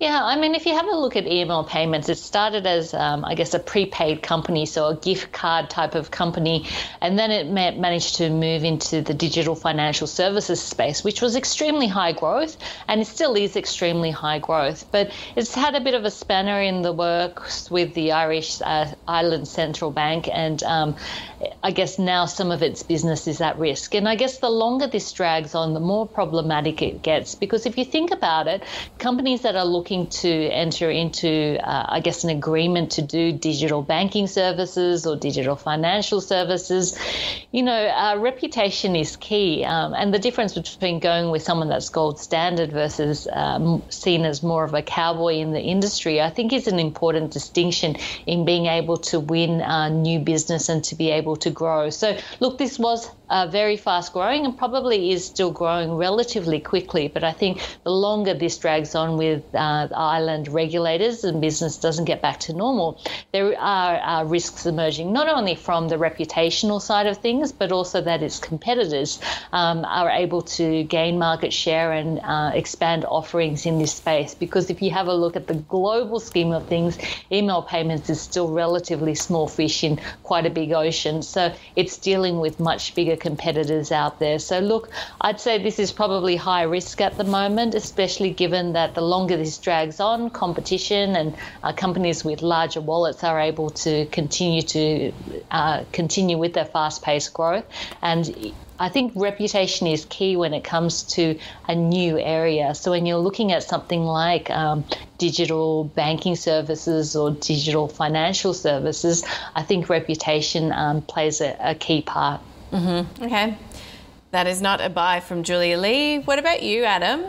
Speaker 3: Yeah, I mean, if you have a look at EML payments, it started as, um, I guess, a prepaid company, so a gift card type of company, and then it ma- managed to move into the digital financial services space, which was extremely high growth, and it still is extremely high growth. But it's had a bit of a spanner in the works with the Irish uh, Ireland Central Bank, and um, I guess now some of its business is at risk. And I guess the longer this drags on, the more problematic it gets, because if you think about it, companies that are looking looking to enter into, uh, I guess, an agreement to do digital banking services or digital financial services, you know, uh, reputation is key. Um, and the difference between going with someone that's gold standard versus um, seen as more of a cowboy in the industry, I think is an important distinction in being able to win uh, new business and to be able to grow. So, look, this was uh, very fast growing and probably is still growing relatively quickly. But I think the longer this drags on with uh, Ireland regulators and business doesn't get back to normal, there are uh, risks emerging, not only from the reputational side of things, but also that its competitors um, are able to gain market share and uh, expand offerings in this space. Because if you have a look at the global scheme of things, EML payments is still relatively small fish in quite a big ocean. So it's dealing with much bigger competitors out there. So, look, I'd say this is probably high risk at the moment, especially given that the longer this drags on, competition and uh, companies with larger wallets are able to continue to uh, continue with their fast-paced growth. And I think reputation is key when it comes to a new area. So when you're looking at something like um, digital banking services or digital financial services, I think reputation um, plays a, a key part.
Speaker 1: Mm-hmm. Okay. That is not a buy from Julia Lee. What about you, Adam?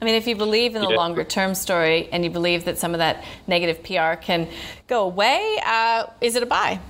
Speaker 1: I mean, if you believe in the yeah. longer term story and you believe that some of that negative PR can go away, uh, is it a buy?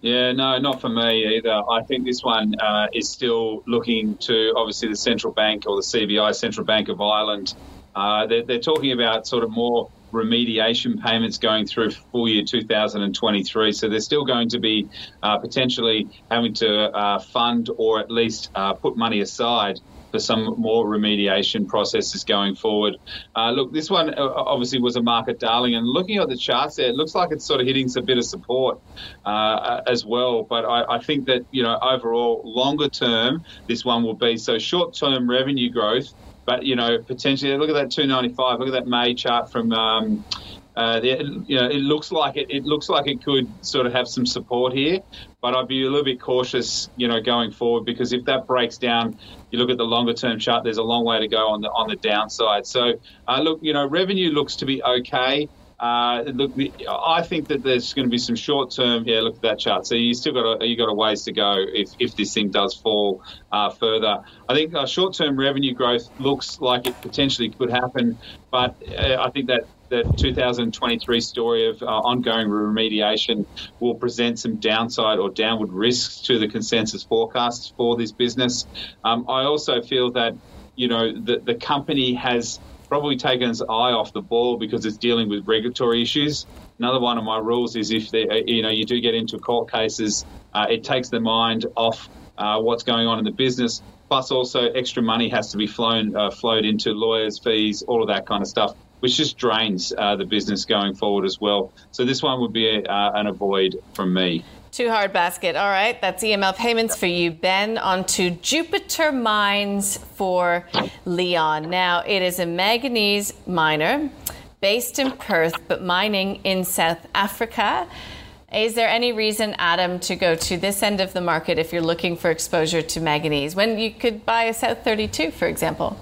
Speaker 2: Yeah, no, not for me either. I think this one uh, is still looking to obviously the central bank or the CBI, Central Bank of Ireland. Uh, they're, they're talking about sort of more remediation payments going through full year 2023. So they're still going to be uh, potentially having to uh, fund or at least uh, put money aside for some more remediation processes going forward. Uh, look, this one uh, obviously was a market darling, and looking at the charts there, it looks like it's sort of hitting some bit of support uh, as well. But I, I, think that you know overall, longer term, this one will be so short term revenue growth but you know, potentially look at that 295. Look at that May chart from um, uh, you know, it looks like it, it looks like it could sort of have some support here, but I'd be a little bit cautious, you know, going forward because if that breaks down, you look at the longer term chart. There's a long way to go on the on the downside. So, uh, look, you know, revenue looks to be okay. Uh, look, I think that there's going to be some short term. Yeah, look at that chart. So you still got a you got a ways to go if, if this thing does fall uh, further. I think uh, short term revenue growth looks like it potentially could happen, but uh, I think that the 2023 story of uh, ongoing remediation will present some downside or downward risks to the consensus forecasts for this business. Um, I also feel that you know the, the company has probably taken its eye off the ball because it's dealing with regulatory issues. Another one of my rules is if they, uh, you know you do get into court cases, uh, it takes the mind off uh, what's going on in the business. Plus, also extra money has to be flown uh, flowed into lawyers' fees, all of that kind of stuff, which just drains uh, the business going forward as well. So this one would be a, uh, an avoid from me.
Speaker 1: Too hard basket. All right, that's EML payments for you, Ben. On to Jupiter Mines for Leon. Now, it is a manganese miner based in Perth, but mining in South Africa. Is there any reason, Adam, to go to this end of the market if you're looking for exposure to manganese when you could buy a South 32, for example?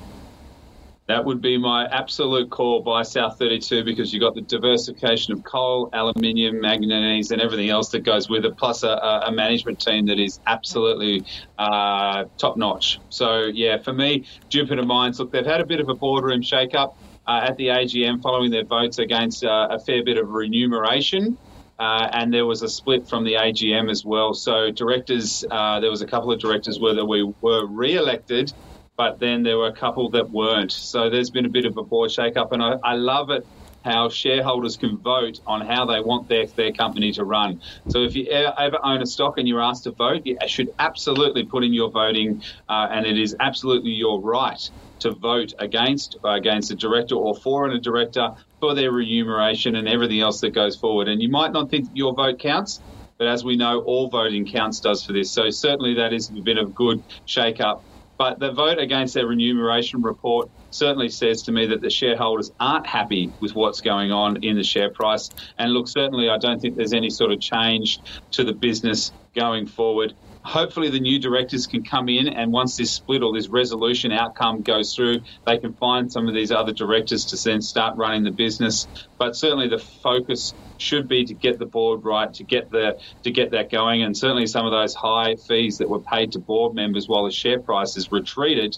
Speaker 2: That would be my absolute call by South 32 because you've got the diversification of coal, aluminium, manganese, and everything else that goes with it, plus a, a management team that is absolutely uh, top notch. So, yeah, for me, Jupiter Mines, look, they've had a bit of a boardroom shake up uh, at the AGM following their votes against uh, a fair bit of remuneration. Uh, and there was a split from the AGM as well. So directors, uh, there was a couple of directors whether we were re-elected but then there were a couple that weren't. So there's been a bit of a board shake-up, and I, I love it how shareholders can vote on how they want their, their company to run. So if you ever own a stock and you're asked to vote, you should absolutely put in your voting, uh, and it is absolutely your right to vote against uh, against a director or for a director for their remuneration and everything else that goes forward. And you might not think your vote counts, but as we know, all voting counts does for this. So certainly that has been a good shake up but the vote against their remuneration report certainly says to me that the shareholders aren't happy with what's going on in the share price. And look, certainly I don't think there's any sort of change to the business going forward hopefully the new directors can come in and once this split or this resolution outcome goes through, they can find some of these other directors to then start running the business. But certainly the focus should be to get the board right, to get the to get that going, and certainly some of those high fees that were paid to board members while the share price is retreated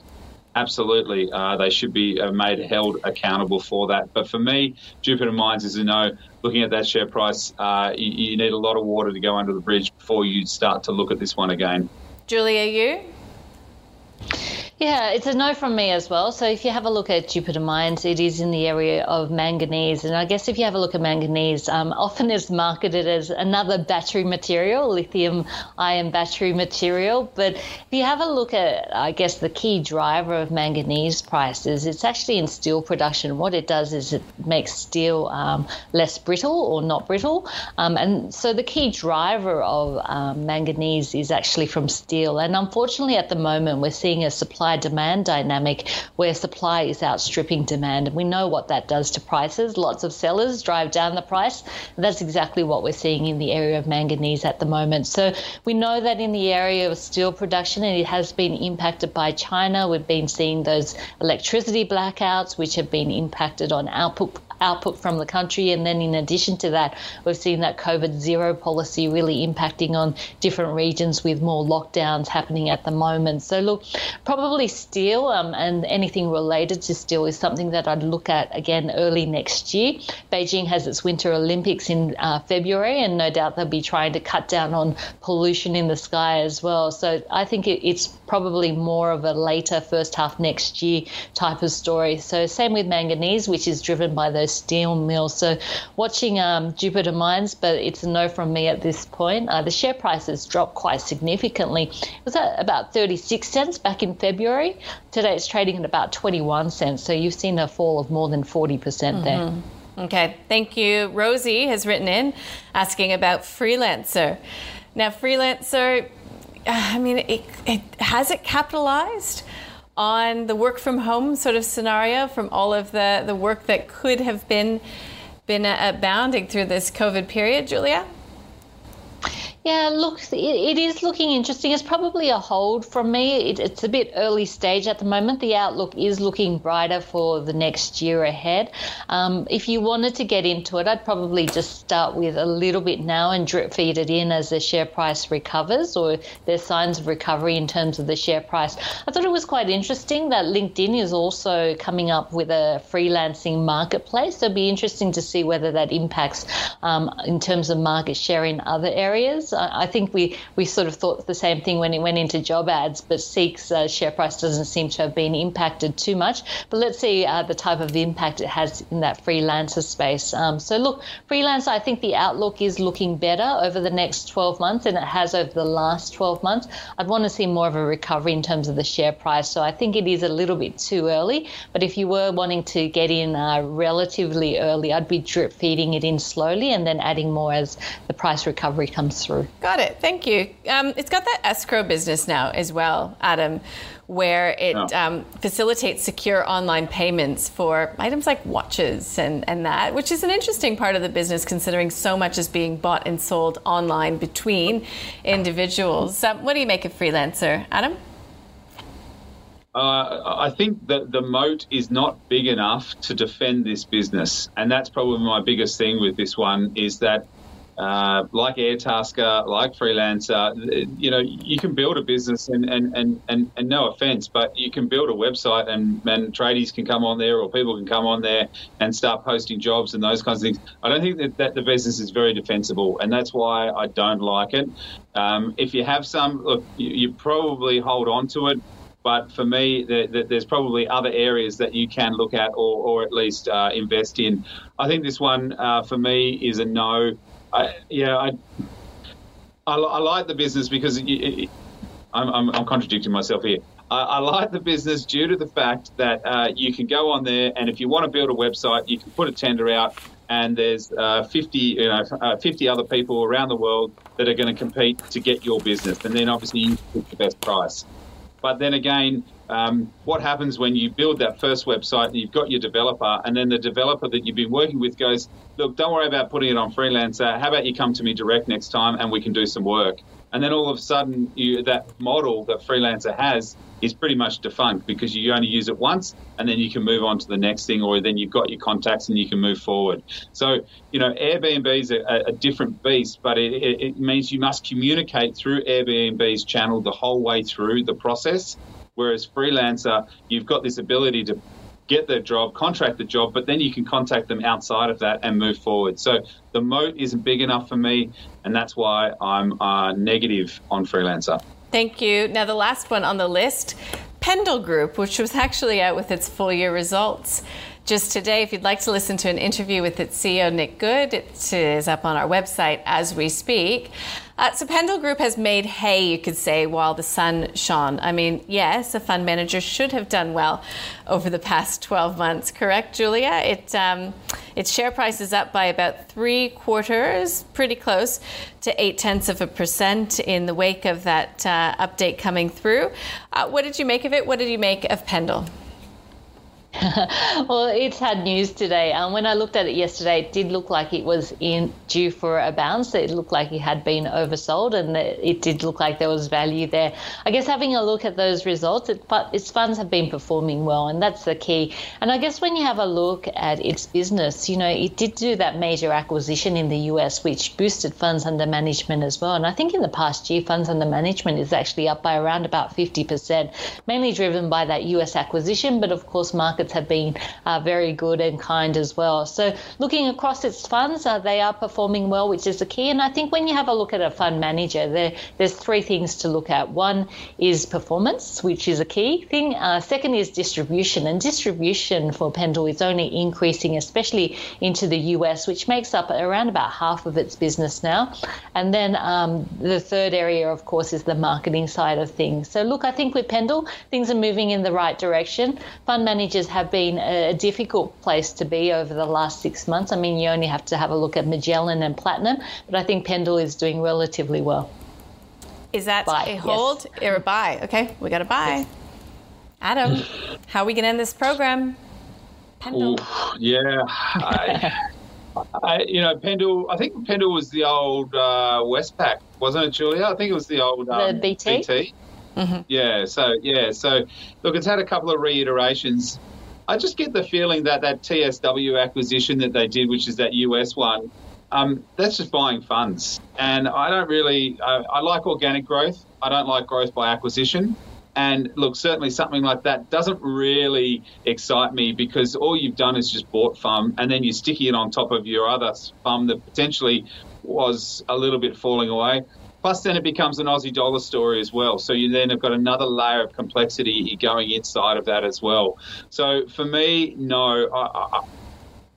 Speaker 2: absolutely, uh, they should be uh, made held accountable for that. But for me, Jupiter Mines is a no looking at that share price, uh, you, you, need a lot of water to go under the bridge before you start to look at this one again.
Speaker 1: Julia, you?
Speaker 3: Yeah, it's a no from me as well. So if you have a look at Jupiter Mines, it is in the area of manganese. And I guess if you have a look at manganese, um, often it's marketed as another battery material, lithium ion battery material. But if you have a look at, I guess, the key driver of manganese prices, it's actually in steel production. What it does is it makes steel um, less brittle or not brittle. Um, and so the key driver of um, manganese is actually from steel. And unfortunately, at the moment, we're seeing a supply supply demand dynamic where supply is outstripping demand. And we know what that does to prices. Lots of sellers drive down the price. That's exactly what we're seeing in the area of manganese at the moment. So we know that in the area of steel production, and it has been impacted by China. We've been seeing those electricity blackouts, which have been impacted on output output from the country. And then in addition to that, we've seen that COVID zero policy really impacting on different regions with more lockdowns happening at the moment. So, look, probably steel um, and anything related to steel is something that I'd look at again early next year. Beijing has its Winter Olympics in uh, February, and no doubt they'll be trying to cut down on pollution in the sky as well. So, I think it, it's probably more of a later first half next year type of story. So, same with manganese, which is driven by those steel mill. So watching um, Jupiter Mines, but it's a no from me at this point. Uh, the share price has dropped quite significantly. It was at about 36 cents back in February. Today it's trading at about 21 cents. So you've seen a fall of more than 40% there.
Speaker 1: Mm-hmm. Okay, thank you. Rosie has written in asking about Freelancer. Now, Freelancer, I mean, it, it has it capitalized? On the work from home sort of scenario from all of the, the work that could have been been uh, abounding through this COVID period, Julia?
Speaker 3: Yeah, look, it, is looking interesting. It's probably a hold from me. It, it's a bit early stage at the moment. The outlook is looking brighter for the next year ahead. Um, if you wanted to get into it, I'd probably just start with a little bit now and drip feed it in as the share price recovers or there's signs of recovery in terms of the share price. I thought it was quite interesting that LinkedIn is also coming up with a freelancing marketplace. So it'll be interesting to see whether that impacts um, in terms of market share in other areas. I think we, we sort of thought the same thing when it went into job ads, but Seek's uh, share price doesn't seem to have been impacted too much. But let's see uh, the type of impact it has in that freelancer space. Um, so, look, freelancer, I think the outlook is looking better over the next 12 months than it has over the last 12 months. I'd want to see more of a recovery in terms of the share price. So, I think it is a little bit too early. But if you were wanting to get in uh, relatively early, I'd be drip feeding it in slowly and then adding more as the price recovery comes through.
Speaker 1: Got it. Thank you. Um, it's got that escrow business now as well, Adam, where it oh. um, facilitates secure online payments for items like watches and, and that, which is an interesting part of the business considering so much is being bought and sold online between individuals. Um, what do you make of freelancer, Adam?
Speaker 2: Uh, I think that the moat is not big enough to defend this business, and that's probably my biggest thing with this one is that uh, like Airtasker, like Freelancer, you know, you can build a business and, and, and, and, and no offense, but you can build a website and, and tradies can come on there or people can come on there and start posting jobs and those kinds of things. I don't think that, that the business is very defensible and that's why I don't like it. Um, if you have some, look, you, you, probably hold on to it. But for me, the, the, there's probably other areas that you can look at or, or at least uh, invest in. I think this one uh, for me is a no. I, yeah, I, I, I, like the business because it, it, I'm, I'm, I'm, contradicting myself here. I, I, like the business due to the fact that uh, you can go on there and if you want to build a website, you can put a tender out and there's uh, 50, you know, uh, 50 other people around the world that are going to compete to get your business. And then obviously you pick the best price. But then again, um, what happens when you build that first website and you've got your developer, and then the developer that you've been working with goes, Look, don't worry about putting it on Freelancer. How about you come to me direct next time and we can do some work? And then all of a sudden, you, that model that Freelancer has is pretty much defunct because you only use it once and then you can move on to the next thing, or then you've got your contacts and you can move forward. So, you know, Airbnb is a, a different beast, but it, it, it means you must communicate through Airbnb's channel the whole way through the process. Whereas freelancer, you've got this ability to get the job, contract the job, but then you can contact them outside of that and move forward. So the moat isn't big enough for me, and that's why I'm uh, negative on freelancer.
Speaker 1: Thank you. Now, the last one on the list Pendal Group, which was actually out with its full year results just today. If you'd like to listen to an interview with its CEO, Nick Good, it is up on our website as we speak. Uh, so Pendal Group has made hay, you could say, while the sun shone. I mean, yes, a fund manager should have done well over the past 12 months, correct, Julia? It, um, its share price is up by about three quarters, pretty close to eight tenths of a percent in the wake of that uh, update coming through. Uh, what did you make of it? What did you make of Pendal?
Speaker 3: well, it's had news today. Um, when I looked at it yesterday, it did look like it was in due for a bounce. It looked like it had been oversold, and it did look like there was value there. I guess having a look at those results, it, its funds have been performing well, and that's the key. And I guess when you have a look at its business, you know, it did do that major acquisition in the US, which boosted funds under management as well. And I think in the past year, funds under management is actually up by around about 50%, mainly driven by that US acquisition, but of course, market markets have been uh, very good and kind as well. So looking across its funds, uh, they are performing well, which is the key. And I think when you have a look at a fund manager, there, there's three things to look at. One is performance, which is a key thing. Uh, second is distribution, and distribution for Pendal is only increasing, especially into the US, which makes up around about half of its business now. And then um, the third area, of course, is the marketing side of things. So look, I think with Pendal, things are moving in the right direction. Fund managers have been a difficult place to be over the last six months. I mean, you only have to have a look at Magellan and Platinum, but I think Pendal is doing relatively well.
Speaker 1: Is that buy, a hold yes. or a buy? Okay, we got a buy. Yes. Adam, how are we going to end this program?
Speaker 2: Pendal. Ooh, yeah. I, I, you know, Pendal. I think Pendal was the old uh, Westpac, wasn't it, Julia? I think it was the old
Speaker 3: um, the BT.
Speaker 2: BT. Mm-hmm. Yeah. So yeah. So look, it's had a couple of reiterations. I just get the feeling that that TSW acquisition that they did, which is that US one, um, that's just buying funds. And I don't really. I, I like organic growth. I don't like growth by acquisition. And look, certainly something like that doesn't really excite me because all you've done is just bought FUM and then you're sticking it on top of your other FUM that potentially was a little bit falling away. Plus, then it becomes an Aussie dollar story as well. So you then have got another layer of complexity going inside of that as well. So for me, no, I, I,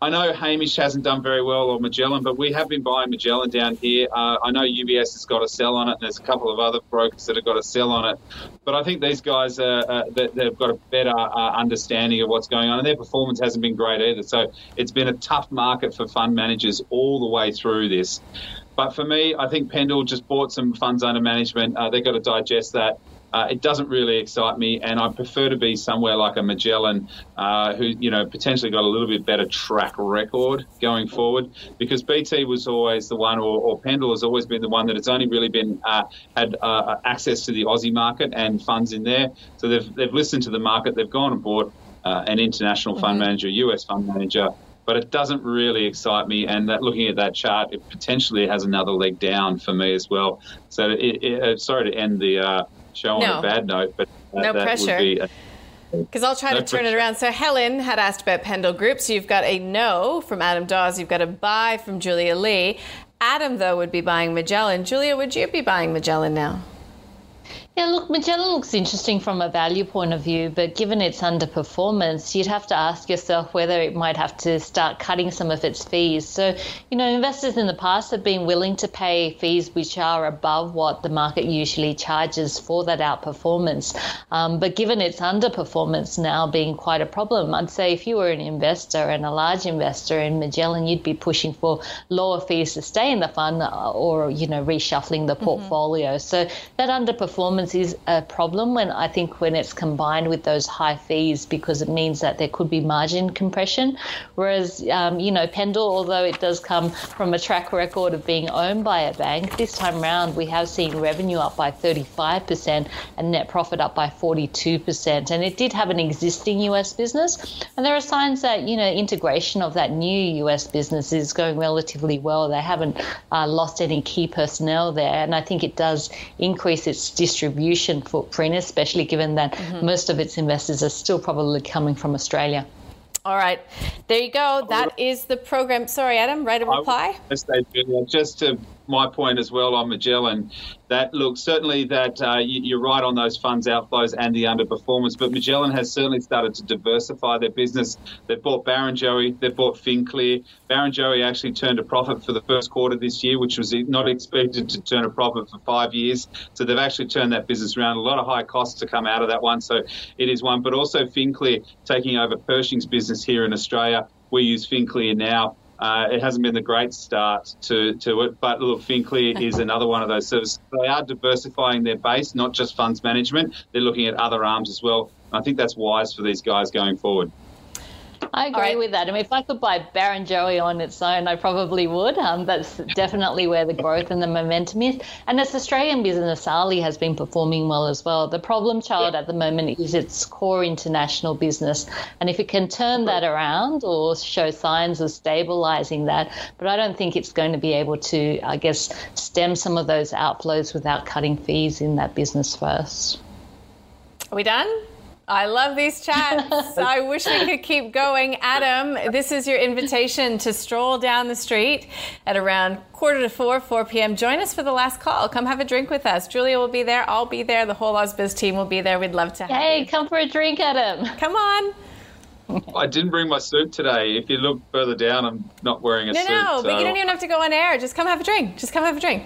Speaker 2: I know Hamish hasn't done very well or Magellan, but we have been buying Magellan down here. Uh, I know UBS has got a sell on it, and there's a couple of other brokers that have got a sell on it. But I think these guys, uh, uh, they've got a better uh, understanding of what's going on, and their performance hasn't been great either. So it's been a tough market for fund managers all the way through this. But for me, I think Pendal just bought some funds under management. Uh, they've got to digest that. Uh, it doesn't really excite me, and I prefer to be somewhere like a Magellan, uh, who you know potentially got a little bit better track record going forward. Because BT was always the one, or, or Pendal has always been the one that has only really been uh, had uh, access to the Aussie market and funds in there. So they've they've listened to the market, they've gone and bought uh, an international fund mm-hmm. manager, US fund manager but it doesn't really excite me. And that looking at that chart, it potentially has another leg down for me as well. So, it, it, sorry to end the uh, show no. on a bad note, but
Speaker 1: that, no that pressure. because I'll try no to turn pressure. it around. So Helen had asked about Pendal Group. So you've got a no from Adam Dawes. You've got a buy from Julia Lee. Adam, though, would be buying Magellan. Julia, would you be buying Magellan now?
Speaker 3: Yeah, look, Magellan looks interesting from a value point of view, but given its underperformance, you'd have to ask yourself whether it might have to start cutting some of its fees. So, you know, investors in the past have been willing to pay fees which are above what the market usually charges for that outperformance. Um, but given its underperformance now being quite a problem, I'd say if you were an investor and a large investor in Magellan, you'd be pushing for lower fees to stay in the fund or, you know, reshuffling the mm-hmm. portfolio. Mm-hmm. So that underperformance is a problem when I think when it's combined with those high fees because it means that there could be margin compression. Whereas, um, you know, Pendal, although it does come from a track record of being owned by a bank, this time around we have seen revenue up by 35% and net profit up by 42%. And it did have an existing US business. And there are signs that, you know, integration of that new US business is going relatively well. They haven't uh, lost any key personnel there. And I think it does increase its distribution distribution footprint, especially given that mm-hmm. most of its investors are still probably coming from Australia.
Speaker 1: All right. There you go. That is the program. Sorry, Adam, write a reply.
Speaker 2: Just to my point as well on Magellan, that look certainly that uh, you, are right on those funds outflows and the underperformance, but Magellan has certainly started to diversify their business. They've bought Barrenjoey, they've bought FinClear. Barrenjoey actually turned a profit for the first quarter this year, which was not expected to turn a profit for five years. So they've actually turned that business around. A lot of high costs to come out of that one, so it is one. But also FinClear taking over Pershing's business here in Australia. We use FinClear now uh, it hasn't been the great start to, to it, but look, FinClear is another one of those services. They are diversifying their base, not just funds management. They're looking at other arms as well. I think that's wise for these guys going forward.
Speaker 3: I agree right. with that. I mean, if I could buy Barrenjoey on its own, I probably would. Um, that's definitely where the growth and the momentum is. And its Australian business, Airlie, has been performing well as well. The problem child yeah. at the moment is its core international business. And if it can turn that around or show signs of stabilizing that, but I don't think it's going to be able to, I guess, stem some of those outflows without cutting fees in that business first.
Speaker 1: Are we done? I love these chats. I wish we could keep going. Adam, this is your invitation to stroll down the street at around quarter to four, 4 p.m. Join us for the last call. Come have a drink with us. Julia will be there. I'll be there. The whole Ausbiz team will be there. We'd love to have
Speaker 3: Hey,
Speaker 1: you.
Speaker 3: come for a drink, Adam.
Speaker 1: Come on.
Speaker 2: I didn't bring my suit today. If you look further down, I'm not wearing a
Speaker 1: no,
Speaker 2: suit.
Speaker 1: No, no, so. but you don't even have to go on air. Just come have a drink. Just come have a drink.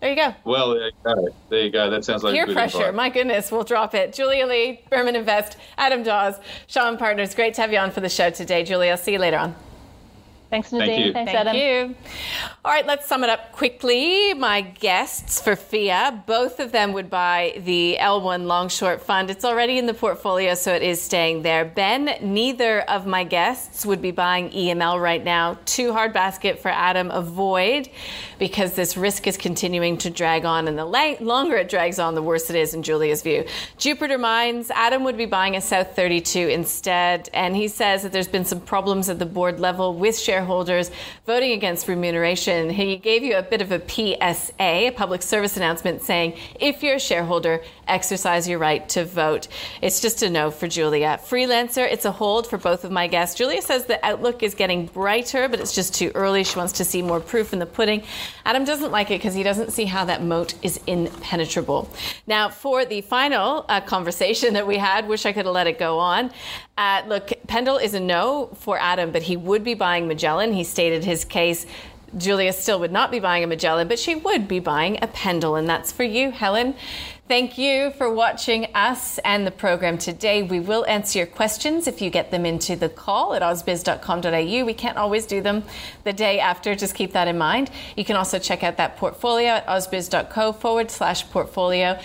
Speaker 1: There you go.
Speaker 2: Well, there you go. There you go. That sounds like
Speaker 1: peer pressure. Invite. My goodness, we'll drop it. Julia Lee, Burman Invest, Adam Dawes, Shaw and Partners. Great to have you on for the show today, Julia. I'll see you later on.
Speaker 3: Thanks, Nadine.
Speaker 2: Thank you.
Speaker 3: Thanks,
Speaker 1: Thank
Speaker 3: Adam.
Speaker 1: you. All right, let's sum it up quickly. My guests for FIA, both of them would buy the L1 long short fund. It's already in the portfolio, so it is staying there. Ben, neither of my guests would be buying EML right now. Too hard basket for Adam. Avoid because this risk is continuing to drag on, and the longer it drags on, the worse it is in Julia's view. Jupiter Mines, Adam would be buying a South 32 instead, and he says that there's been some problems at the board level with share shareholders voting against remuneration. He gave you a bit of a PSA, a public service announcement saying if you're a shareholder, exercise your right to vote. It's just a no for Julia. Freelancer, it's a hold for both of my guests. Julia says the outlook is getting brighter, but it's just too early. She wants to see more proof in the pudding. Adam doesn't like it because he doesn't see how that moat is impenetrable. Now, for the final uh, conversation that we had, wish I could have let it go on. Uh, look, Pendal is a no for Adam, but he would be buying Magellan. He stated his case. Julia still would not be buying a Magellan, but she would be buying a Pendal. and that's for you, Helen. Thank you for watching us and the program today. We will answer your questions if you get them into the call at ausbiz.com.au. We can't always do them the day after, just keep that in mind. You can also check out that portfolio at ausbiz.co forward slash portfolio.